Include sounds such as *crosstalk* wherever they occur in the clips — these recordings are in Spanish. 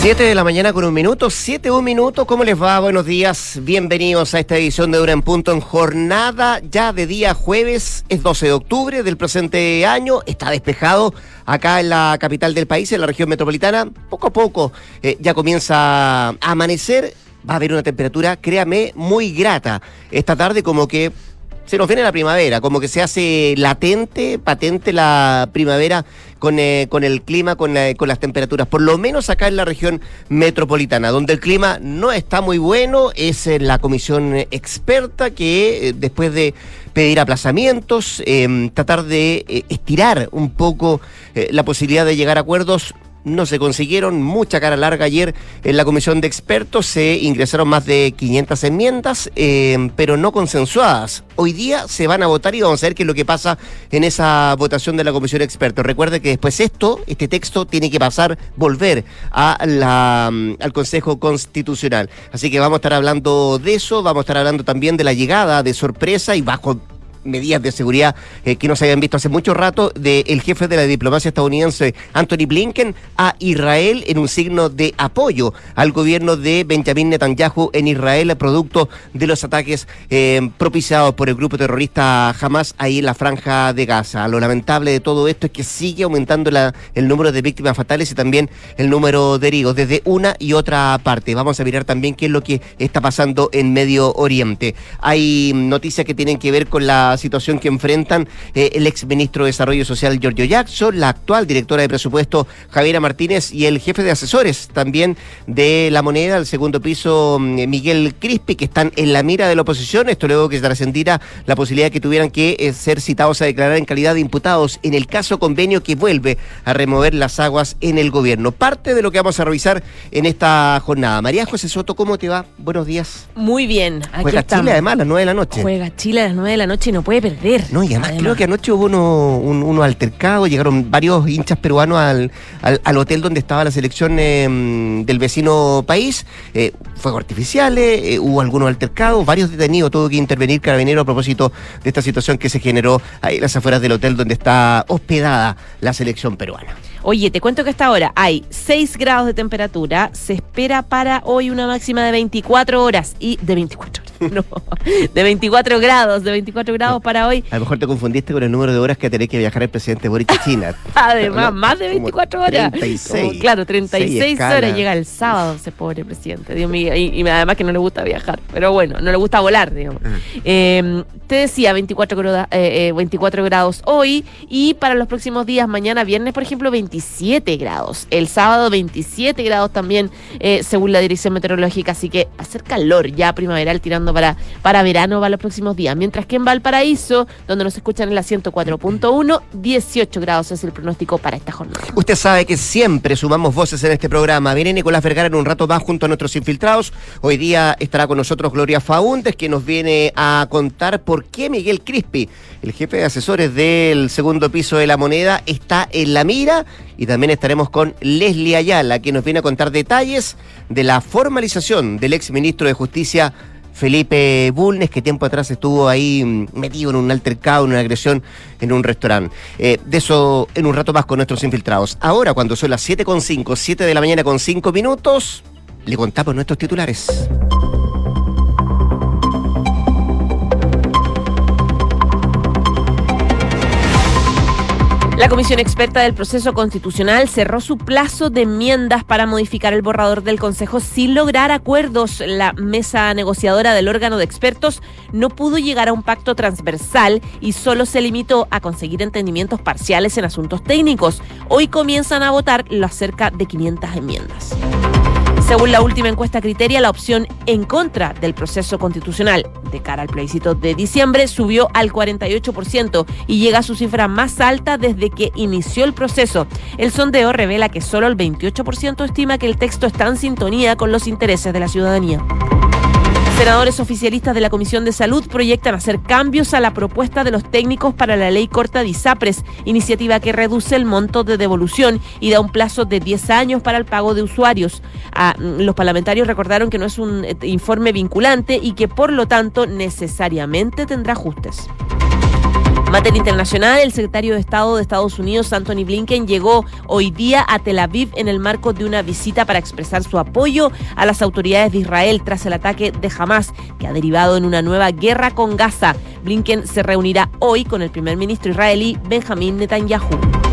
7 de la mañana con un minuto, 7 un minuto, ¿cómo les va? Buenos días, bienvenidos a esta edición de Dura en Punto en jornada ya de día jueves, es 12 de octubre del presente año, está despejado acá en la capital del país, en la región metropolitana, poco a poco eh, ya comienza a amanecer, va a haber una temperatura, créame, muy grata esta tarde como que se nos viene la primavera, como que se hace latente, patente la primavera con, eh, con el clima, con, con, las temperaturas, por lo menos acá en la región metropolitana, donde el clima no está muy bueno, es la comisión experta que eh, después de pedir aplazamientos, eh, tratar de eh, estirar un poco eh, la posibilidad de llegar a acuerdos, no se consiguieron, mucha cara larga ayer en la comisión de expertos, se ingresaron más de 500 enmiendas, eh, pero no consensuadas. Hoy día se van a votar y vamos a ver qué es lo que pasa en esa votación de la comisión de expertos. Recuerde que después esto, este texto, tiene que pasar, volver mm, al Consejo Constitucional. Así que vamos a estar hablando de eso, vamos a estar hablando también de la llegada de sorpresa y bajo medidas de seguridad eh, que no se habían visto hace mucho rato del jefe de la diplomacia estadounidense Anthony Blinken a Israel en un signo de apoyo al gobierno de Benjamin Netanyahu en Israel producto de los ataques eh, propiciados por el grupo terrorista Hamas ahí en la franja de Gaza. Lo lamentable de todo esto es que sigue aumentando la, el número de víctimas fatales y también el número de heridos desde una y otra parte. Vamos a mirar también qué es lo que está pasando en Medio Oriente. Hay noticias que tienen que ver con la situación que enfrentan eh, el exministro de Desarrollo Social Giorgio Jackson, la actual directora de presupuesto Javiera Martínez y el jefe de asesores también de la moneda, el segundo piso mm, Miguel Crispi, que están en la mira de la oposición. Esto luego que se trascendiera la posibilidad de que tuvieran que eh, ser citados a declarar en calidad de imputados en el caso convenio que vuelve a remover las aguas en el gobierno. Parte de lo que vamos a revisar en esta jornada. María José Soto, ¿cómo te va? Buenos días. Muy bien. Aquí Juega estamos. Chile además a las 9 de la noche. Juega Chile a las 9 de la noche y no puede perder. No, y además, además. creo que anoche hubo uno, un, uno altercado, llegaron varios hinchas peruanos al, al, al hotel donde estaba la selección eh, del vecino país, eh, fuegos artificiales, eh, hubo algunos altercados, varios detenidos, tuvo que intervenir carabinero a propósito de esta situación que se generó ahí en las afueras del hotel donde está hospedada la selección peruana. Oye, te cuento que hasta ahora hay 6 grados de temperatura, se espera para hoy una máxima de 24 horas y de 24 *laughs* no, de 24 grados, de 24 grados para hoy. A lo mejor te confundiste con el número de horas que tenés que viajar el presidente Boric a China. *laughs* Además, más de 24 horas. 36. Como, claro, 36 horas llega el sábado ese pobre presidente, Dios mío. Y, y, además que no le gusta viajar, pero bueno, no le gusta volar, digamos. Eh, te decía 24, grados, eh, 24 grados hoy y para los próximos días, mañana viernes, por ejemplo, 27 grados. El sábado 27 grados también, eh, según la dirección meteorológica, así que ser calor ya primaveral tirando para, para verano para los próximos días. Mientras que en Valparaíso, donde nos escuchan en la 104.1, 18 grados es el pronóstico para esta jornada. Usted sabe que siempre sumamos voces en este programa. Viene Nicolás Vergara en un rato más junto a nuestros infiltrados. Hoy día estará con nosotros Gloria Faúndes, que nos viene a contar por qué Miguel Crispi, el jefe de asesores del segundo piso de la moneda, está en la mira. Y también estaremos con Leslie Ayala, que nos viene a contar detalles de la formalización del ex ministro de Justicia Felipe Bulnes, que tiempo atrás estuvo ahí metido en un altercado, en una agresión en un restaurante. Eh, de eso en un rato más con nuestros infiltrados. Ahora, cuando son las 7.5, 7 de la mañana con 5 minutos, le contamos nuestros titulares. La Comisión Experta del Proceso Constitucional cerró su plazo de enmiendas para modificar el borrador del Consejo sin lograr acuerdos. La mesa negociadora del órgano de expertos no pudo llegar a un pacto transversal y solo se limitó a conseguir entendimientos parciales en asuntos técnicos. Hoy comienzan a votar las cerca de 500 enmiendas. Según la última encuesta Criteria, la opción en contra del proceso constitucional de cara al plebiscito de diciembre subió al 48% y llega a su cifra más alta desde que inició el proceso. El sondeo revela que solo el 28% estima que el texto está en sintonía con los intereses de la ciudadanía. Senadores oficialistas de la Comisión de Salud proyectan hacer cambios a la propuesta de los técnicos para la ley corta de ISAPRES, iniciativa que reduce el monto de devolución y da un plazo de 10 años para el pago de usuarios. Ah, los parlamentarios recordaron que no es un informe vinculante y que por lo tanto necesariamente tendrá ajustes. Materia internacional, el secretario de Estado de Estados Unidos, Anthony Blinken, llegó hoy día a Tel Aviv en el marco de una visita para expresar su apoyo a las autoridades de Israel tras el ataque de Hamas, que ha derivado en una nueva guerra con Gaza. Blinken se reunirá hoy con el primer ministro israelí, Benjamín Netanyahu.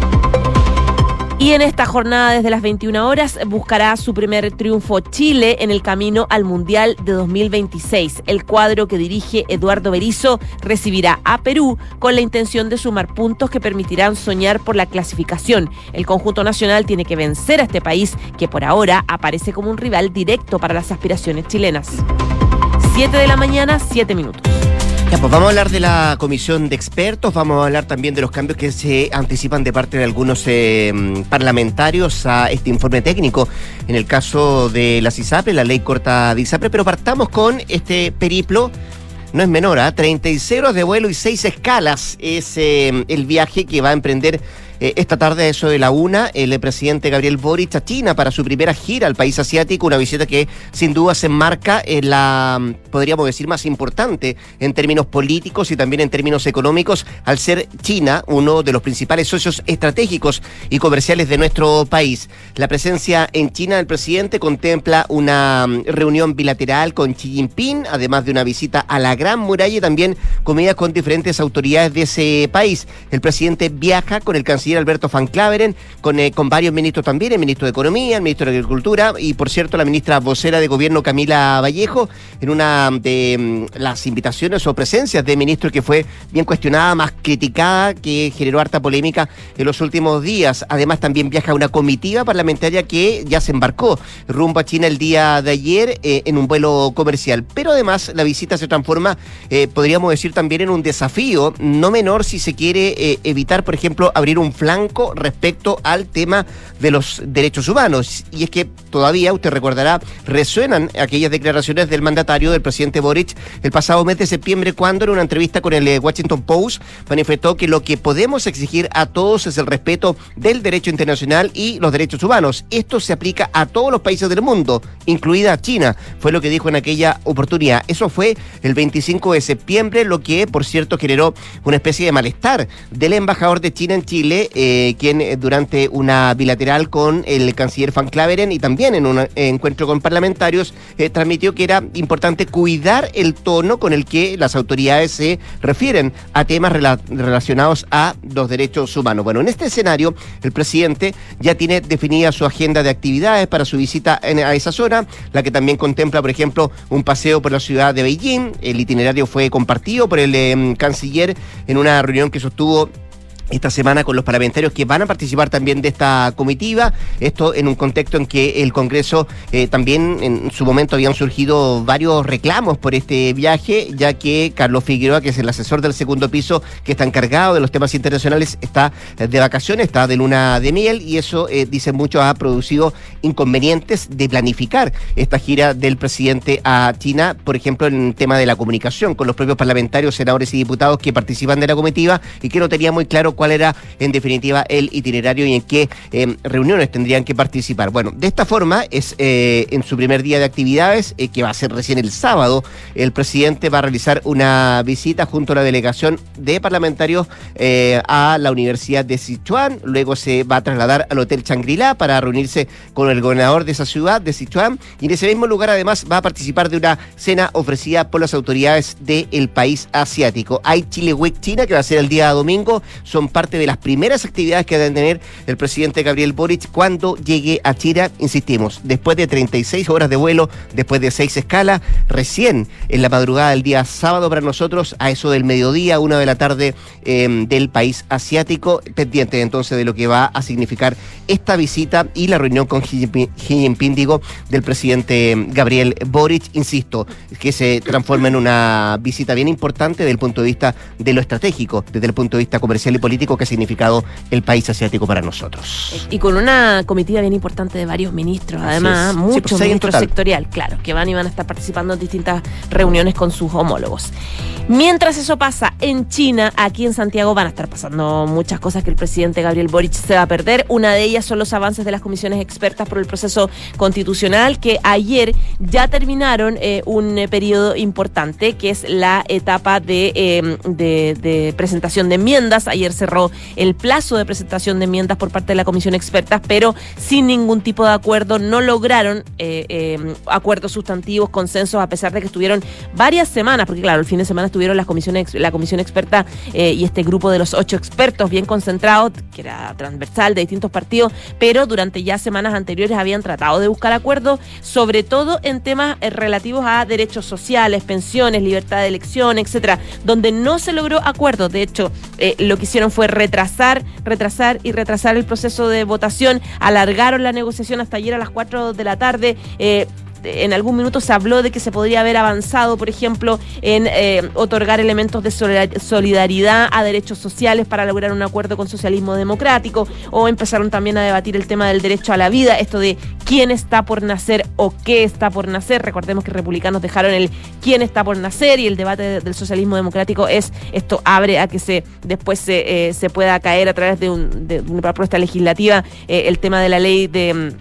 Y en esta jornada desde las 21 horas buscará su primer triunfo Chile en el camino al Mundial de 2026. El cuadro que dirige Eduardo Berizo recibirá a Perú con la intención de sumar puntos que permitirán soñar por la clasificación. El conjunto nacional tiene que vencer a este país que por ahora aparece como un rival directo para las aspiraciones chilenas. 7 de la mañana, 7 minutos. Pues vamos a hablar de la comisión de expertos, vamos a hablar también de los cambios que se anticipan de parte de algunos eh, parlamentarios a este informe técnico. En el caso de la CISAPRE, la ley corta de ISAPRE, pero partamos con este periplo. No es menor, ¿eh? 36 horas de vuelo y 6 escalas es eh, el viaje que va a emprender eh, esta tarde, eso de la una, el presidente Gabriel Boric a China para su primera gira al país asiático, una visita que sin duda se enmarca en la, podríamos decir, más importante en términos políticos y también en términos económicos, al ser China uno de los principales socios estratégicos y comerciales de nuestro país. La presencia en China del presidente contempla una mm, reunión bilateral con Xi Jinping, además de una visita a la Gran Muralla y también comidas con diferentes autoridades de ese país. El presidente viaja con el canciller Alberto Van Claveren, con, eh, con varios ministros también, el ministro de Economía, el ministro de Agricultura y, por cierto, la ministra vocera de Gobierno Camila Vallejo, en una de mm, las invitaciones o presencias de ministro que fue bien cuestionada, más criticada, que generó harta polémica en los últimos días. Además, también viaja una comitiva parlamentaria que ya se embarcó rumbo a China el día de ayer eh, en un vuelo comercial. Pero además, la visita se transforma, eh, podríamos decir, también en un desafío no menor si se quiere evitar, por ejemplo, abrir un flanco respecto al tema de los derechos humanos. Y es que todavía, usted recordará, resuenan aquellas declaraciones del mandatario del presidente Boric el pasado mes de septiembre cuando en una entrevista con el eh, Washington Post manifestó que lo que podemos exigir a todos es el respeto del derecho internacional y los derechos humanos. Esto se aplica a todos los países del mundo, incluida China, fue lo que dijo en aquella oportunidad. Eso fue el 25 de septiembre, lo que, por cierto, generó una especie de malestar del embajador de China en Chile, eh, quien eh, durante una bilateral con el canciller Van Claveren y también en un encuentro con parlamentarios eh, transmitió que era importante cuidar el tono con el que las autoridades se refieren a temas relacionados a los derechos humanos. Bueno, en este escenario, el presidente ya tiene definida su agenda de actividades para su visita a esa zona, la que también contempla, por ejemplo, un paseo por la ciudad de Beijing. El itinerario fue compartido por el canciller en una reunión que sostuvo esta semana con los parlamentarios que van a participar también de esta comitiva. Esto en un contexto en que el Congreso eh, también en su momento habían surgido varios reclamos por este viaje, ya que Carlos Figueroa, que es el asesor del segundo piso, que está encargado de los temas internacionales, está de vacaciones, está de luna de miel y eso, eh, dice mucho, ha producido inconvenientes de planificar esta gira del presidente a China, por ejemplo, en el tema de la comunicación con los propios parlamentarios, senadores y diputados que participan de la comitiva y que no tenía muy claro cuál era en definitiva el itinerario y en qué eh, reuniones tendrían que participar. Bueno, de esta forma es eh, en su primer día de actividades, eh, que va a ser recién el sábado, el presidente va a realizar una visita junto a la delegación de parlamentarios a la Universidad de Sichuan, luego se va a trasladar al Hotel Changrila para reunirse con el gobernador de esa ciudad, de Sichuan, y en ese mismo lugar además va a participar de una cena ofrecida por las autoridades del país asiático. Hay Chile Week China, que va a ser el día domingo, son parte de las primeras actividades que debe tener el presidente Gabriel Boric cuando llegue a China, insistimos, después de 36 horas de vuelo, después de seis escalas, recién en la madrugada del día sábado para nosotros, a eso del mediodía, una de la tarde em, del país asiático, pendiente entonces de lo que va a significar esta visita y la reunión con Xi Jinping, digo, del presidente Gabriel Boric, insisto, que se transforma en una visita bien importante desde el punto de vista de lo estratégico, desde el punto de vista comercial y político crítico que ha significado el país asiático para nosotros. Y con una comitiva bien importante de varios ministros, además, muchos pues, ministros sectorial, claro, que van y van a estar participando en distintas reuniones con sus homólogos. Mientras eso pasa en China, aquí en Santiago van a estar pasando muchas cosas que el presidente Gabriel Boric se va a perder. Una de ellas son los avances de las comisiones expertas por el proceso constitucional, que ayer ya terminaron eh, un eh, periodo importante, que es la etapa de, em, de, presentación de enmiendas. Ayer el plazo de presentación de enmiendas por parte de la comisión expertas, pero sin ningún tipo de acuerdo. No lograron eh, em, acuerdos sustantivos, consensos, a pesar de que estuvieron varias semanas, porque claro, el fin de semana estuvieron las comisiones, la comisión experta y este grupo de los ocho expertos bien concentrados, que era transversal de distintos partidos, pero durante ya semanas anteriores habían tratado de buscar acuerdos, sobre todo en temas eh, relativos a derechos sociales, pensiones, libertad de elección, etcétera, donde no se logró acuerdo. De hecho, eh, lo que hicieron fue retrasar, retrasar y retrasar el proceso de votación, alargaron la negociación hasta ayer a las 4 de la tarde. Eh, en algún minuto se habló de que se podría haber avanzado, por ejemplo, en eh, otorgar elementos de solidaridad a derechos sociales para lograr un acuerdo con socialismo democrático, o empezaron también a debatir el tema del derecho a la vida, esto de quién está por nacer o qué está por nacer. Recordemos que republicanos dejaron el quién está por nacer y el debate del socialismo democrático es esto abre a que se después se, eh, se pueda caer a través de, una propuesta legislativa eh, el tema de la ley de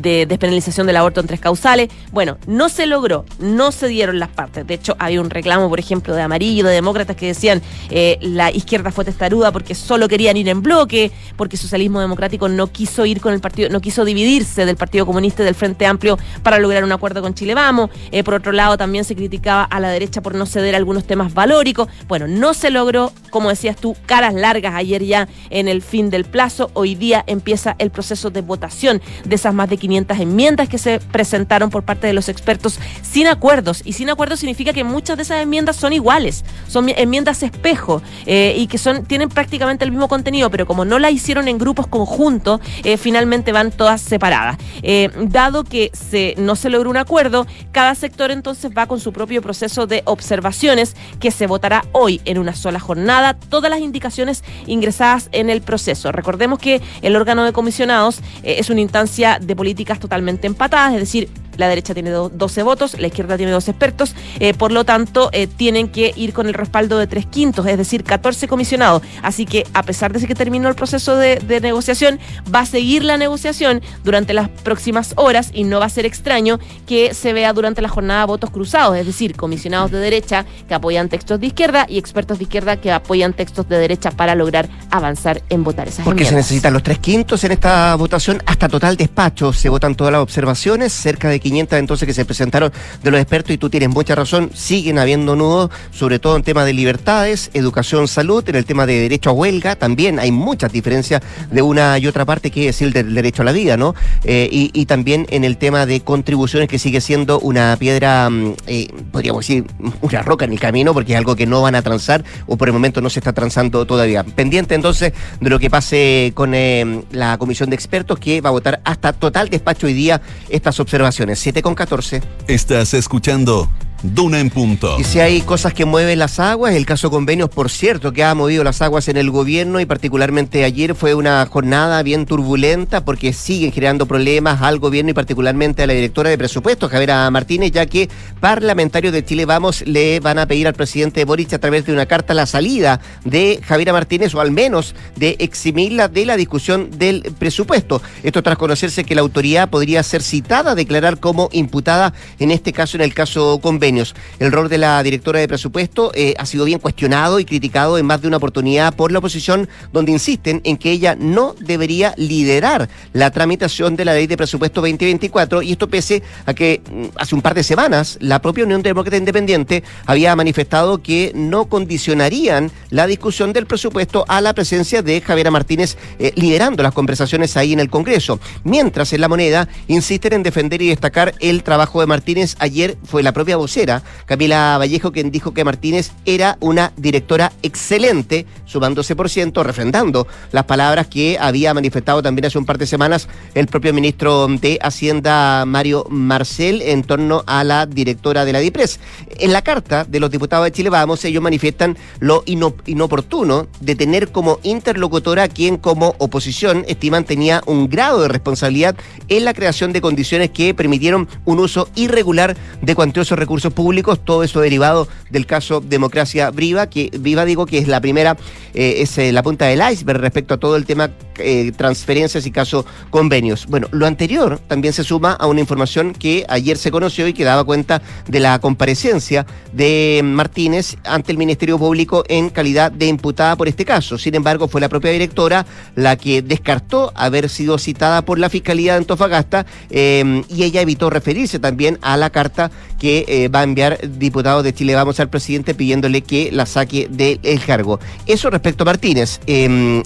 de despenalización del aborto en tres causales. Bueno, no se logró, no se dieron las partes. De hecho, había un reclamo, por ejemplo, de amarillo, de demócratas que decían eh, la izquierda fue testaruda porque solo querían ir en bloque, porque el socialismo democrático no quiso ir con el partido, no quiso dividirse del Partido Comunista y del Frente Amplio para lograr un acuerdo con Chile Vamos. Eh, por otro lado, también se criticaba a la derecha por no ceder algunos temas valóricos. Bueno, no se logró, como decías tú, caras largas ayer ya en el fin del plazo. Hoy día empieza el proceso de votación de esas más de 500 enmiendas que se presentaron por parte de los expertos sin acuerdos. Y sin acuerdos significa que muchas de esas enmiendas son iguales, son enmiendas espejo eh, y que son tienen prácticamente el mismo contenido, pero como no la hicieron en grupos conjuntos, eh, finalmente van todas separadas. Eh, dado que se, no se logró un acuerdo, cada sector entonces va con su propio proceso de observaciones que se votará hoy en una sola jornada, todas las indicaciones ingresadas en el proceso. Recordemos que el órgano de comisionados es una instancia de políticas totalmente empatadas, es decir, la derecha tiene 12 votos, la izquierda tiene dos expertos, eh, por lo tanto eh, tienen que ir con el respaldo de tres quintos, es decir, 14 comisionados. Así que a pesar de que terminó el proceso de, negociación, va a seguir la negociación durante las próximas horas y no va a ser extraño que se vea durante la jornada votos cruzados, es decir, comisionados de derecha que apoyan textos de izquierda y expertos de izquierda que apoyan textos de derecha para lograr avanzar en votar esas Porque se necesitan los tres quintos en esta votación hasta total despacho. Se votan todas las observaciones, cerca de 500 entonces que se presentaron de los expertos y tú tienes mucha razón, siguen habiendo nudos, sobre todo en temas de libertades, educación, salud, en el tema de derecho a huelga, también hay muchas diferencias de una y otra parte que es el del derecho a la vida, ¿no? Eh, y, también en el tema de contribuciones que sigue siendo una piedra, mm, eh, podríamos decir, *laughs* una roca en el camino, porque es algo que no van a transar o por el momento no se está transando todavía. Pendiente entonces de lo que pase con eh, la comisión de expertos que va a votar hasta total despacho hoy día estas observaciones. 7 con 14. Estás escuchando Duna en punto. Y si hay cosas que mueven las aguas, el caso convenios, por cierto, que ha movido las aguas en el gobierno y particularmente ayer fue una jornada bien turbulenta porque siguen generando problemas al gobierno y particularmente a la directora de presupuestos, Javiera Martínez, ya que parlamentarios de Chile Vamos le van a pedir al presidente Boric a través de una carta la salida de Javiera Martínez o al menos de eximirla de la discusión del presupuesto. Esto tras conocerse que la autoridad podría ser citada a declarar como imputada en este caso, en el caso convenio. El rol de la directora de presupuesto eh, ha sido bien cuestionado y criticado en más de una oportunidad por la oposición, donde insisten en que ella no debería liderar la tramitación de la ley de presupuesto 2024 y esto pese a que mm, hace un par de semanas la propia Unión Demócrata Independiente había manifestado que no condicionarían la discusión del presupuesto a la presencia de Javiera Martínez eh, liderando las conversaciones ahí en el Congreso. Mientras en la moneda insisten en defender y destacar el trabajo de Martínez. Ayer fue la propia vocera Camila Vallejo, quien dijo que Martínez era una directora excelente, sumándose por ciento, refrendando las palabras que había manifestado también hace un par de semanas el propio ministro de Hacienda, Mario Marcel, en torno a la directora de la DIPRES. En la carta de los diputados de Chile Vamos, ellos manifiestan lo inoportuno de tener como interlocutora a quien como oposición estiman tenía un grado de responsabilidad en la creación de condiciones que permitieron un uso irregular de cuantiosos recursos públicos, todo eso derivado del caso Democracia Viva, que Viva digo que es la primera, eh, es eh, la punta del iceberg respecto a todo el tema eh, transferencias y caso convenios. Bueno, lo anterior también se suma a una información que ayer se conoció y que daba cuenta de la comparecencia de Martínez ante el Ministerio Público en calidad de imputada por este caso. Sin embargo, fue la propia directora la que descartó haber sido citada por la Fiscalía de Antofagasta y ella evitó referirse también a la carta que va enviar diputados de Chile Vamos al presidente pidiéndole que la saque del cargo. Eso respecto a Martínez,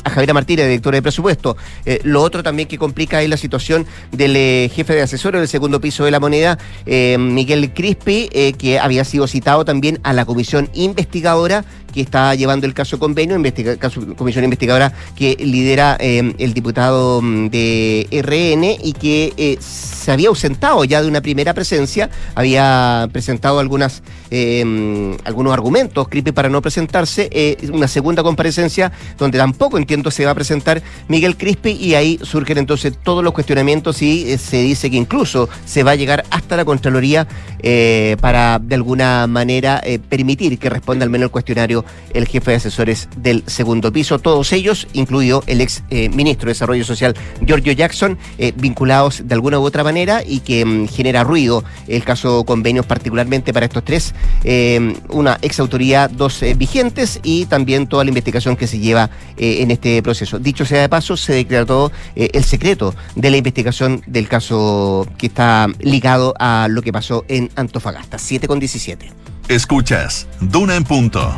a Javiera Martínez, directora de presupuesto. Eh, lo otro también que complica es la situación del eh, jefe de asesores del segundo piso de la moneda, eh, Miguel Crispi, que había sido citado también a la comisión investigadora que está llevando el caso convenio, investiga, comisión investigadora que lidera el diputado mm, de RN y que se había ausentado ya de una primera presencia, había presentado algunas mm, algunos argumentos, Crispi para no presentarse, una segunda comparecencia donde tampoco entiendo se va a presentar Miguel Crispi y ahí surgen entonces todos los cuestionamientos y eh, se dice que incluso se va a llegar hasta la Contraloría eh, para de alguna manera eh, permitir que responda al menos el cuestionario el jefe de asesores del segundo piso, todos ellos, incluido el ex ministro de Desarrollo Social Giorgio Jackson, vinculados de alguna u otra manera y que mm, genera ruido el caso convenios particularmente para estos tres, una ex autoridad, dos vigentes y también toda la investigación que se lleva en este proceso. Dicho sea de paso, se declaró eh, el secreto de la investigación del caso que está ligado a lo que pasó en Antofagasta. 7 con 17. Escuchas, Duna en punto.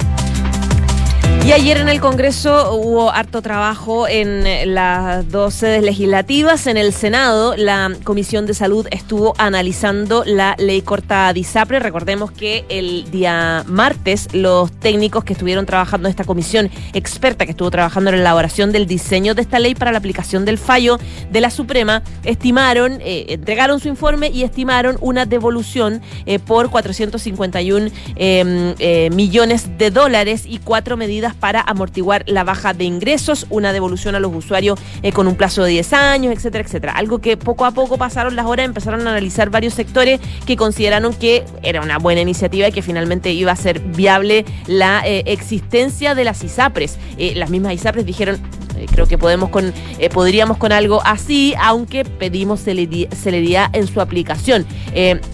Y ayer en el Congreso hubo harto trabajo en eh, las dos sedes legislativas. En el Senado, la Comisión de Salud estuvo analizando la ley corta DISAPRE. Recordemos que el día martes los técnicos que estuvieron trabajando en esta comisión experta que estuvo trabajando en la elaboración del diseño de esta ley para la aplicación del fallo de la Suprema estimaron, eh, entregaron su informe y estimaron una devolución eh, por 451 em, millones de dólares y cuatro medidas para amortiguar la baja de ingresos, una devolución a los usuarios eh, con un plazo de 10 años, etcétera, etcétera. Algo que poco a poco pasaron las horas, empezaron a analizar varios sectores que consideraron que era una buena iniciativa y que finalmente iba a ser viable la eh, existencia de las ISAPRES. Eh, las mismas ISAPRES dijeron, creo que podemos con, podríamos con algo así, aunque pedimos celeridad en su aplicación.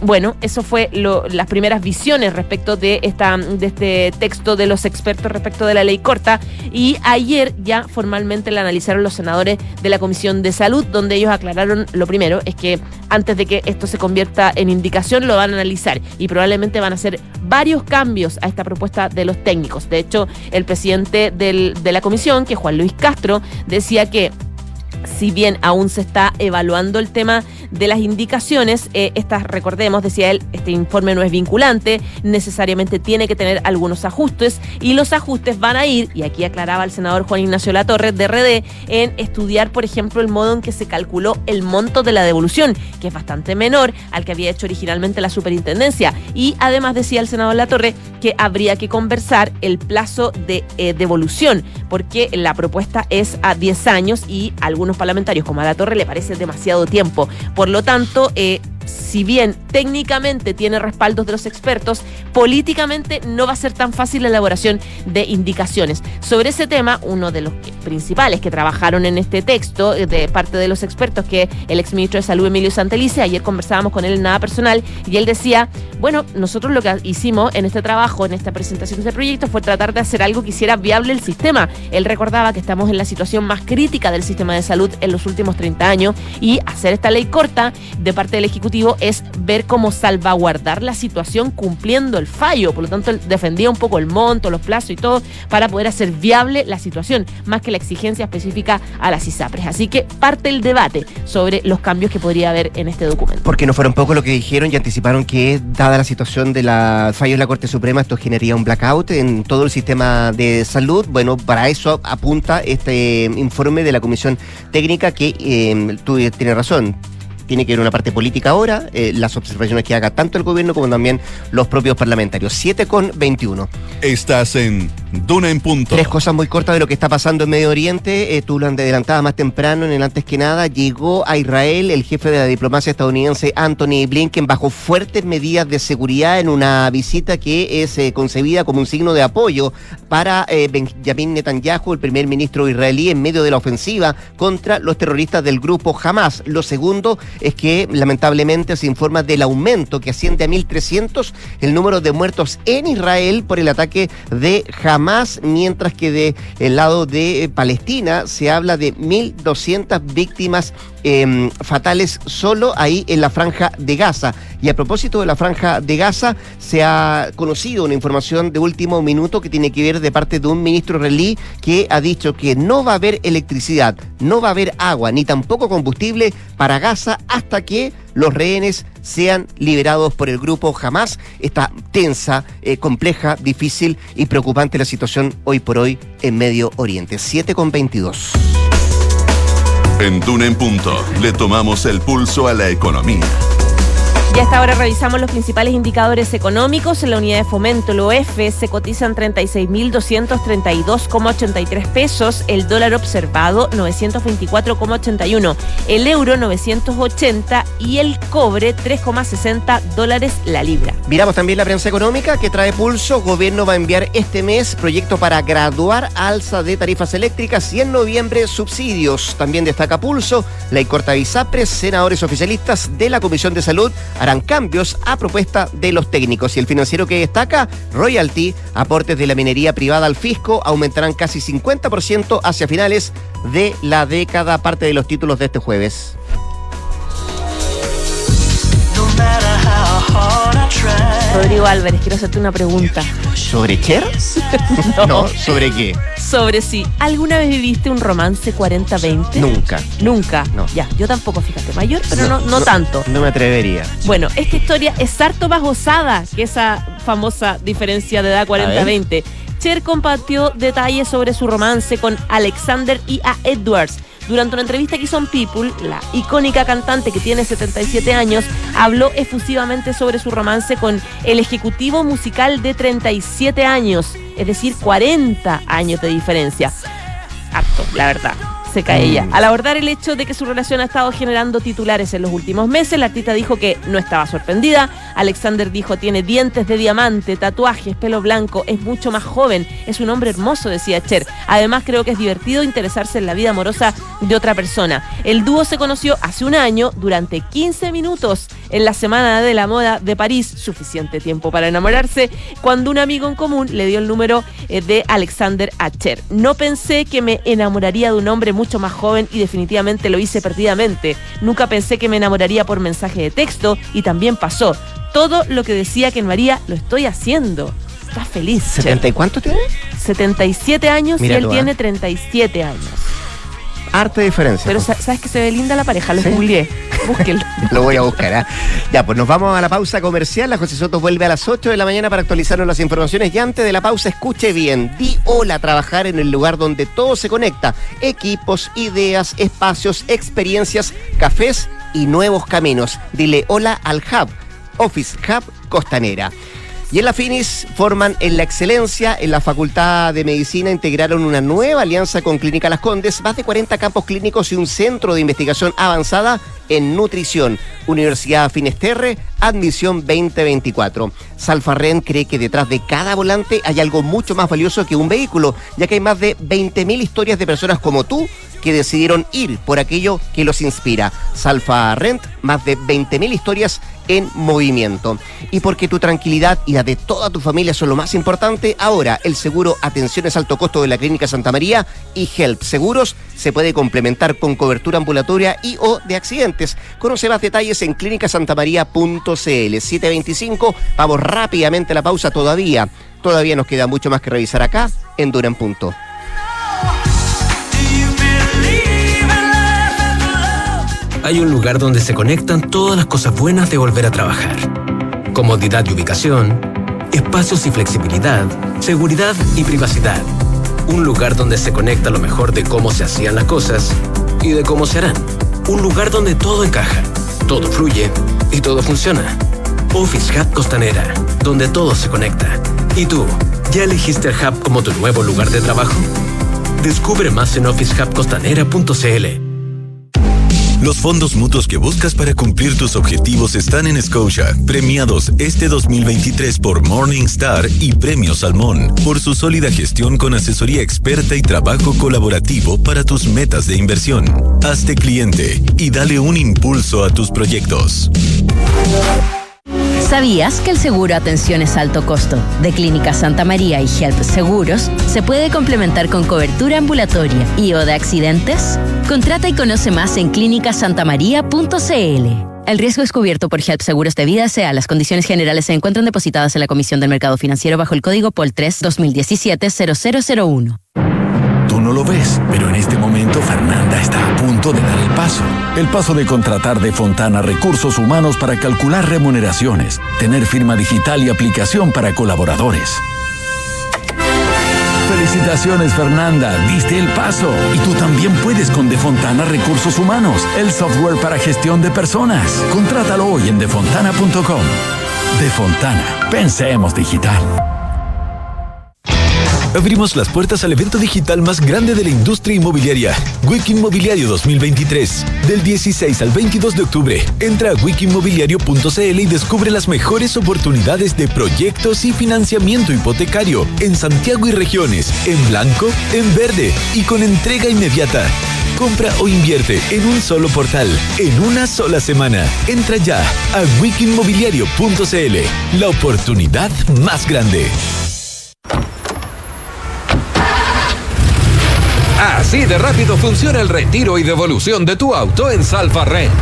bueno, eso fue las primeras visiones respecto de, esta, de este texto de los expertos respecto de la ley corta y ayer ya formalmente la analizaron los senadores de la Comisión de Salud, donde ellos aclararon lo primero, es que antes de que esto se convierta en indicación lo van a analizar y probablemente van a hacer varios cambios a esta propuesta de los técnicos. De hecho, el presidente del, de la comisión, que es Juan Luis Castro, decía que si bien aún se está evaluando el tema de las indicaciones, eh, estas, recordemos, decía él, este informe no es vinculante, necesariamente tiene que tener algunos ajustes y los ajustes van a ir, y aquí aclaraba el senador Juan Ignacio Latorre de RD, en estudiar, por ejemplo, el modo en que se calculó el monto de la devolución, que es bastante menor al que había hecho originalmente la superintendencia. Y además decía el senador Latorre que habría que conversar el plazo de eh, devolución, porque la propuesta es a 10 años y algunos parlamentarios como a la Torre le parece demasiado tiempo. Por lo tanto, eh, si bien técnicamente tiene respaldos de los expertos, políticamente no va a ser tan fácil la elaboración de indicaciones. Sobre ese tema, uno de los principales que trabajaron en este texto eh, de parte de los expertos, que el exministro de Salud Emilio Santelice, ayer conversábamos con él en nada personal y él decía, bueno, nosotros lo que hicimos en este trabajo, en esta presentación de este proyecto, fue tratar de hacer algo que hiciera viable el sistema. Él recordaba que estamos en la situación más crítica del sistema de salud en los últimos 30 años y hacer esta ley corta de parte del Ejecutivo Es ver cómo salvaguardar la situación cumpliendo el fallo. Por lo tanto, defendía un poco el monto, los plazos y todo para poder hacer viable la situación, más que la exigencia específica a las ISAPRES. Así que parte el debate sobre los cambios que podría haber en este documento. Porque no fueron poco lo que dijeron y anticiparon que, dada la situación de la fallo en la Corte Suprema, esto generaría un blackout en todo el sistema de salud. Bueno, para eso apunta este informe de la Comisión Técnica que eh, tú tienes razón tiene que ver una parte política ahora, eh, las observaciones que haga tanto el gobierno como también los propios parlamentarios. 7 con 21. Estás en Duna en Punto. Tres cosas muy cortas de lo que está pasando en Medio Oriente. Eh, tú lo adelantabas más temprano en el antes que nada. Llegó a Israel el jefe de la diplomacia estadounidense Anthony Blinken bajo fuertes medidas de seguridad en una visita que es eh, concebida como un signo de apoyo para Benjamin Netanyahu, el primer ministro israelí, en medio de la ofensiva contra los terroristas del grupo Hamas. Lo segundo es que lamentablemente se informa del aumento que asciende a 1.300 el número de muertos en Israel por el ataque de Hamas, mientras que del el lado de Palestina se habla de 1.200 víctimas Em, fatales solo ahí en la franja de Gaza. Y a propósito de la franja de Gaza, se ha conocido una información de último minuto que tiene que ver de parte de un ministro relí que ha dicho que no va a haber electricidad, no va a haber agua, ni tampoco combustible para Gaza hasta que los rehenes sean liberados por el grupo Hamas. Está tensa, eh, compleja, difícil y preocupante la situación hoy por hoy en Medio Oriente. 7 con 22. En Duna en Punto le tomamos el pulso a la economía. Y hasta ahora revisamos los principales indicadores económicos. En la unidad de fomento, el OF, se cotizan 36.232,83 pesos. El dólar observado, 924,81. El euro, 980. Y el cobre, 3,60 dólares la libra. Miramos también la prensa económica que trae pulso. Gobierno va a enviar este mes proyecto para graduar alza de tarifas eléctricas y en noviembre subsidios. También destaca pulso. Ley corta Bisapres, senadores oficialistas de la Comisión de Salud harán cambios a propuesta de los técnicos. Y el financiero que destaca, royalty, aportes de la minería privada al fisco aumentarán casi 50% hacia finales de la década, parte de los títulos de este jueves. Rodrigo Álvarez, quiero hacerte una pregunta. ¿Sobre Cher? *laughs* No. ¿sobre qué? Sobre si alguna vez viviste un romance 40-20. Nunca. Nunca. No. Ya, yo tampoco, fíjate, mayor, pero no, no, tanto. No me atrevería. Bueno, esta historia es harto más gozada que esa famosa diferencia de edad 40-20. Cher compartió detalles sobre su romance con Alexander y a Edwards. Durante una entrevista que hizo en People, la icónica cantante que tiene 77 años habló efusivamente sobre su romance con el ejecutivo musical de 37 años, es decir, 40 años de diferencia. Harto, la verdad se cae ella. Al abordar el hecho de que su relación ha estado generando titulares en los últimos meses, la artista dijo que no estaba sorprendida. Alexander dijo, tiene dientes de diamante, tatuajes, pelo blanco, es mucho más joven, es un hombre hermoso, decía Cher. Además, creo que es divertido interesarse en la vida amorosa de otra persona. El dúo se conoció hace un año durante 15 minutos en la Semana de la Moda de París, suficiente tiempo para enamorarse, cuando un amigo en común le dio el número eh, de Alexander a Cher. No pensé que me enamoraría de un hombre muy mucho más joven y definitivamente lo hice perdidamente. Nunca pensé que me enamoraría por mensaje de texto y también pasó. Todo lo que decía que no haría, lo estoy haciendo. Estás feliz. ¿70 y cuánto tiene? 77 años Mira y él tiene 37 años. Harta diferencia. Pero sa- sabes que se ve linda la pareja, lo ¿Sí? googleé. *laughs* Búsquenlo. Lo voy a buscar. ¿ah? Ya, pues nos vamos a la pausa comercial. La José Soto vuelve a las 8 de la mañana para actualizarnos las informaciones. Y antes de la pausa, escuche bien. Di hola a trabajar en el lugar donde todo se conecta. Equipos, ideas, espacios, experiencias, cafés y nuevos caminos. Dile hola al Hub. Office Hub Costanera. Y en la Finis forman en la excelencia, en la Facultad de Medicina integraron una nueva alianza con Clínica Las Condes, más de 40 campos clínicos y un centro de investigación avanzada en nutrición. Universidad Finesterre, admisión 2024. Salfarren cree que detrás de cada volante hay algo mucho más valioso que un vehículo, ya que hay más de 20.000 historias de personas como tú que decidieron ir por aquello que los inspira. Salfa Rent, más de 20.000 historias en movimiento. Y porque tu tranquilidad y la de toda tu familia son lo más importante, ahora el seguro Atenciones Alto Costo de la Clínica Santa María y Help Seguros se puede complementar con cobertura ambulatoria y o de accidentes. Conoce más detalles en clínicasantamaría.cl 725. Vamos rápidamente a la pausa todavía. Todavía nos queda mucho más que revisar acá en Dura en Punto. Hay un lugar donde se conectan todas las cosas buenas de volver a trabajar. Comodidad y ubicación, espacios y flexibilidad, seguridad y privacidad. Un lugar donde se conecta lo mejor de cómo se hacían las cosas y de cómo se harán. Un lugar donde todo encaja, todo fluye y todo funciona. Office Hub Costanera, donde todo se conecta. ¿Y tú, ya elegiste el Hub como tu nuevo lugar de trabajo? Descubre más en officehubcostanera.cl. Los fondos mutuos que buscas para cumplir tus objetivos están en Scotia, premiados este 2023 por Morningstar y Premio Salmón, por su sólida gestión con asesoría experta y trabajo colaborativo para tus metas de inversión. Hazte cliente y dale un impulso a tus proyectos. ¿Sabías que el seguro Atención es alto costo de Clínica Santa María y Help Seguros se puede complementar con cobertura ambulatoria y o de accidentes? Contrata y conoce más en clínicasantamaría.cl. El riesgo es cubierto por HELP Seguros de Vida SEA. Las condiciones generales se encuentran depositadas en la Comisión del Mercado Financiero bajo el código POL 3 2017 0001 no lo ves, pero en este momento Fernanda está a punto de dar el paso. El paso de contratar de Fontana recursos humanos para calcular remuneraciones, tener firma digital y aplicación para colaboradores. Felicitaciones Fernanda, diste el paso. Y tú también puedes con Defontana Recursos Humanos, el software para gestión de personas. Contrátalo hoy en defontana.com. Defontana, pensemos digital. Abrimos las puertas al evento digital más grande de la industria inmobiliaria, Wiki Inmobiliario 2023. Del 16 al 22 de octubre, entra a wikimobiliario.cl y descubre las mejores oportunidades de proyectos y financiamiento hipotecario en Santiago y regiones, en blanco, en verde y con entrega inmediata. Compra o invierte en un solo portal, en una sola semana. Entra ya a wikimobiliario.cl, la oportunidad más grande. Así de rápido funciona el retiro y devolución de tu auto en Salfa Rent.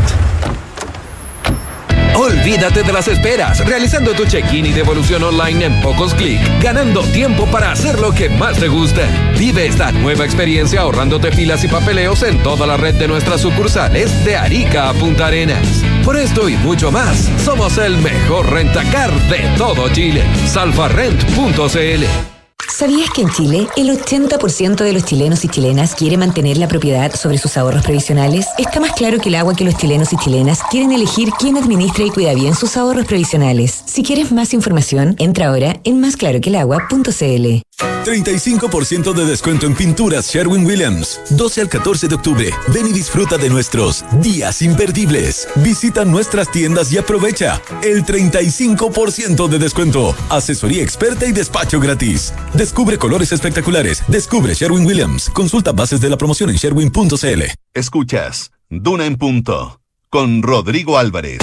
Olvídate de las esperas, realizando tu check-in y devolución online en pocos clics, ganando tiempo para hacer lo que más te gusta. Vive esta nueva experiencia ahorrándote filas y papeleos en toda la red de nuestras sucursales de Arica a Punta Arenas. Por esto y mucho más, somos el mejor rentacar de todo Chile. Salfarrent.cl ¿Sabías que en Chile el 80% de los chilenos y chilenas quiere mantener la propiedad sobre sus ahorros previsionales? Está más claro que el agua que los chilenos y chilenas quieren elegir quién administra y cuida bien sus ahorros previsionales. Si quieres más información, entra ahora en másclaroquelagua.cl. 35% de descuento en pinturas Sherwin Williams. 12 al 14 de octubre. Ven y disfruta de nuestros días imperdibles. Visita nuestras tiendas y aprovecha el 35% de descuento. Asesoría experta y despacho gratis. Descubre colores espectaculares. Descubre Sherwin Williams. Consulta bases de la promoción en sherwin.cl. Escuchas Duna en punto con Rodrigo Álvarez.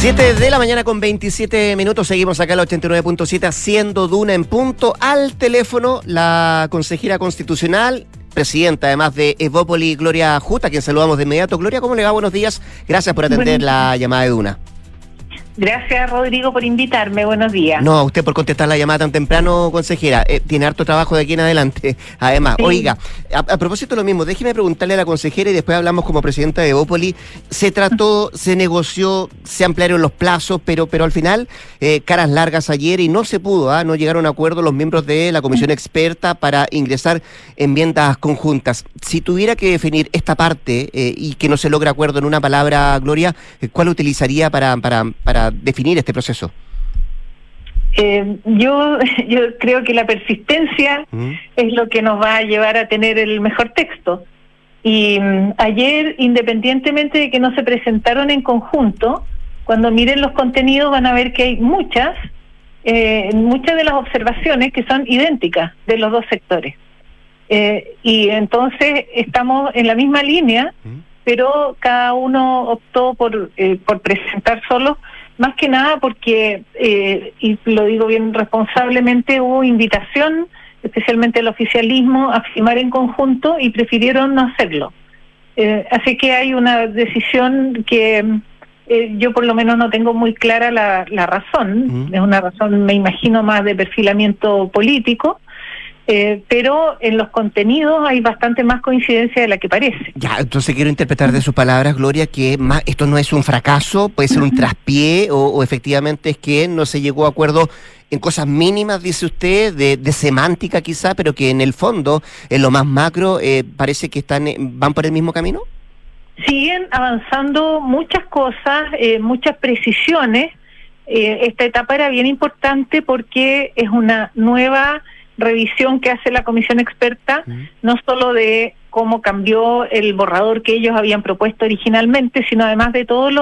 7 de la mañana con 27 minutos, seguimos acá al 89.7 haciendo Duna en punto. Al teléfono, la consejera constitucional, presidenta además de Evópoli, Gloria Justa, a quien saludamos de inmediato. Gloria, ¿cómo le va? Buenos días. Gracias por atender la llamada de Duna. Gracias, Rodrigo, por invitarme. Buenos días. No, usted por contestar la llamada tan temprano, consejera. Eh, tiene harto trabajo de aquí en adelante. *laughs* Además, oiga, a, propósito de lo mismo, déjeme preguntarle a la consejera y después hablamos como presidenta de Evópoli. Se trató, *laughs* se negoció, se ampliaron los plazos, pero, pero al final, eh, caras largas ayer y no se pudo, ¿ah? no llegaron a acuerdo los miembros de la comisión experta para ingresar enmiendas conjuntas. Si tuviera que definir esta parte eh, y que no se logra acuerdo en una palabra, Gloria, ¿cuál utilizaría para, para, para definir este proceso? Eh, yo, *laughs* yo creo que la persistencia es lo que nos va a llevar a tener el mejor texto. Y mm, ayer, independientemente de que no se presentaron en conjunto, cuando miren los contenidos van a ver que hay muchas, eh, muchas de las observaciones que son idénticas de los dos sectores. Eh, y entonces estamos en la misma línea pero cada uno optó por, eh, por presentar solo, más que nada porque, eh, y lo digo bien responsablemente, hubo invitación, especialmente el oficialismo, a firmar en conjunto y prefirieron no hacerlo. Eh, así que hay una decisión que eh, yo por lo menos no tengo muy clara la, la razón, es una razón, me imagino, más de perfilamiento político, eh, pero en los contenidos hay bastante más coincidencia de la que parece. Ya, entonces quiero interpretar de sus palabras, Gloria, que más, esto no es un fracaso, puede ser un *laughs* traspié o, o efectivamente es que no se llegó a acuerdo en cosas mínimas, dice usted, de, de semántica quizá, pero que en el fondo, en lo más macro, eh, parece que están eh, van por el mismo camino. Siguen avanzando muchas cosas, eh, muchas precisiones. Eh, esta etapa era bien importante porque es una nueva revisión que hace la comisión experta, no solo de cómo cambió el borrador que ellos habían propuesto originalmente, sino además de todas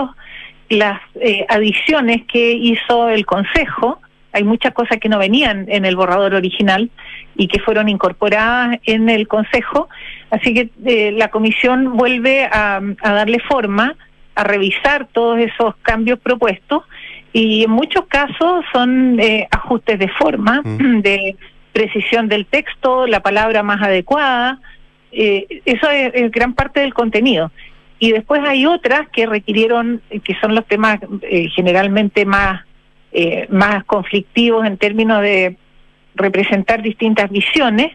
las eh, adiciones que hizo el Consejo. Hay muchas cosas que no venían en el borrador original y que fueron incorporadas en el Consejo. Así que eh, la comisión vuelve a, a darle forma, a revisar todos esos cambios propuestos y en muchos casos son eh, ajustes de forma, *clears throat* de precisión del texto, la palabra más adecuada. Eh, eso es, es gran parte del contenido. Y después hay otras que requirieron, que son los temas eh, generalmente más, eh, más conflictivos en términos de representar distintas visiones,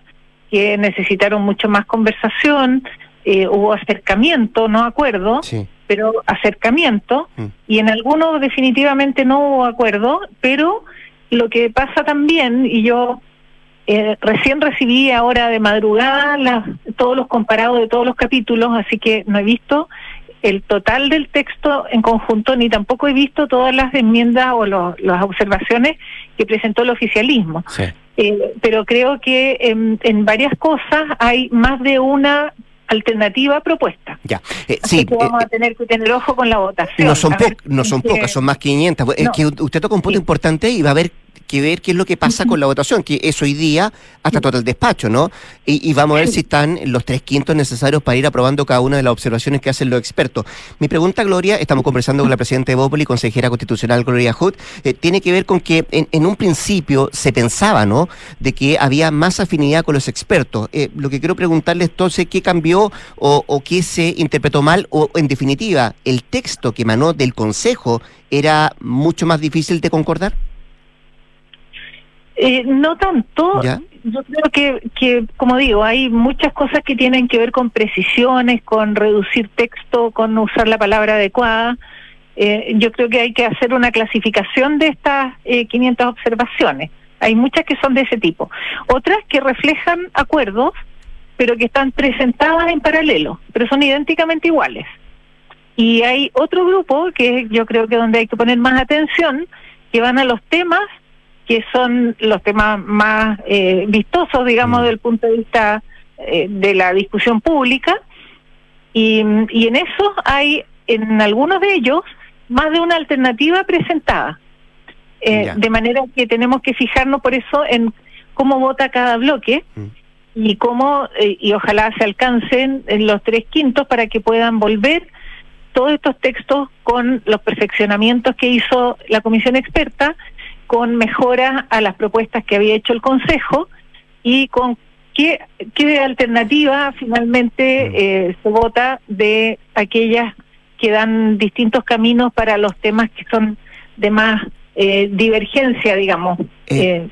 que necesitaron mucho más conversación, eh, hubo acercamiento, no acuerdo, pero acercamiento, y en algunos definitivamente no hubo acuerdo, pero lo que pasa también, y yo eh, recién recibí ahora de madrugada las, todos los comparados de todos los capítulos, así que no he visto el total del texto en conjunto, ni tampoco he visto todas las enmiendas o los- las observaciones que presentó el oficialismo. Eh, pero creo que en, en varias cosas hay más de una alternativa propuesta. Ya. Eh, Así sí, que vamos a tener que tener ojo con la votación. No son, po- no son qué- pocas, son más 500. Es No. que usted toca un punto importante y va a haber que ver qué es lo que pasa con la votación, que es hoy día hasta todo el despacho, ¿no? Y, y vamos a ver si están los tres quintos necesarios para ir aprobando cada una de las observaciones que hacen los expertos. Mi pregunta, Gloria, estamos conversando con la presidenta de Bópoli, consejera constitucional Gloria Hood, eh, tiene que ver con que en, en un principio se pensaba, ¿no?, de que había más afinidad con los expertos. Eh, lo que quiero preguntarle entonces, ¿qué cambió o, o qué se interpretó mal? O, en definitiva, ¿el texto que emanó del Consejo era mucho más difícil de concordar? Eh, no tanto. ¿Ya? Yo creo que, que, como digo, hay muchas cosas que tienen que ver con precisiones, con reducir texto, con usar la palabra adecuada. Eh, yo creo que hay que hacer una clasificación de estas eh, 500 observaciones. Hay muchas que son de ese tipo. Otras que reflejan acuerdos, pero que están presentadas en paralelo, pero son idénticamente iguales. Y hay otro grupo que yo creo que donde hay que poner más atención, que van a los temas que son los temas más eh, vistosos, digamos, del punto de vista eh, de la discusión pública. Y, y en eso hay, en algunos de ellos, más de una alternativa presentada. Eh, de manera que tenemos que fijarnos por eso en cómo vota cada bloque y cómo, eh, y ojalá se alcancen en los tres quintos para que puedan volver todos estos textos con los perfeccionamientos que hizo la comisión experta, con mejoras a las propuestas que había hecho el Consejo y con qué, qué alternativa finalmente eh, se vota de aquellas que dan distintos caminos para los temas que son de más eh, divergencia, digamos, eh,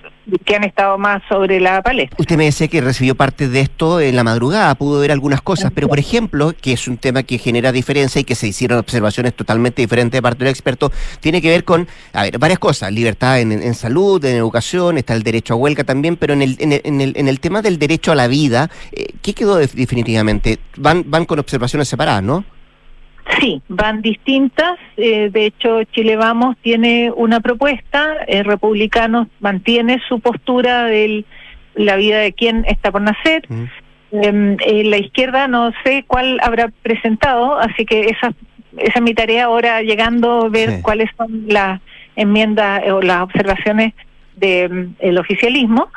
que han estado más sobre la palestra. Usted me decía que recibió parte de esto en la madrugada, pudo ver algunas cosas, pero por ejemplo, que es un tema que genera diferencia y que se hicieron observaciones totalmente diferentes de parte del experto, tiene que ver con, a ver, varias cosas, libertad en, en salud, en educación, está el derecho a huelga también, pero en el, en el, en el, en el tema del derecho a la vida, eh, ¿qué quedó def- definitivamente? Van, van con observaciones separadas, ¿no? Sí, van distintas. eh, de hecho, Chile Vamos tiene una propuesta. eh, Republicanos mantiene su postura de la vida de quien está por nacer. Em, eh, la izquierda no sé cuál habrá presentado, así que esa, esa es mi tarea ahora llegando, ver Sí. cuáles son las enmiendas o las observaciones del oficialismo.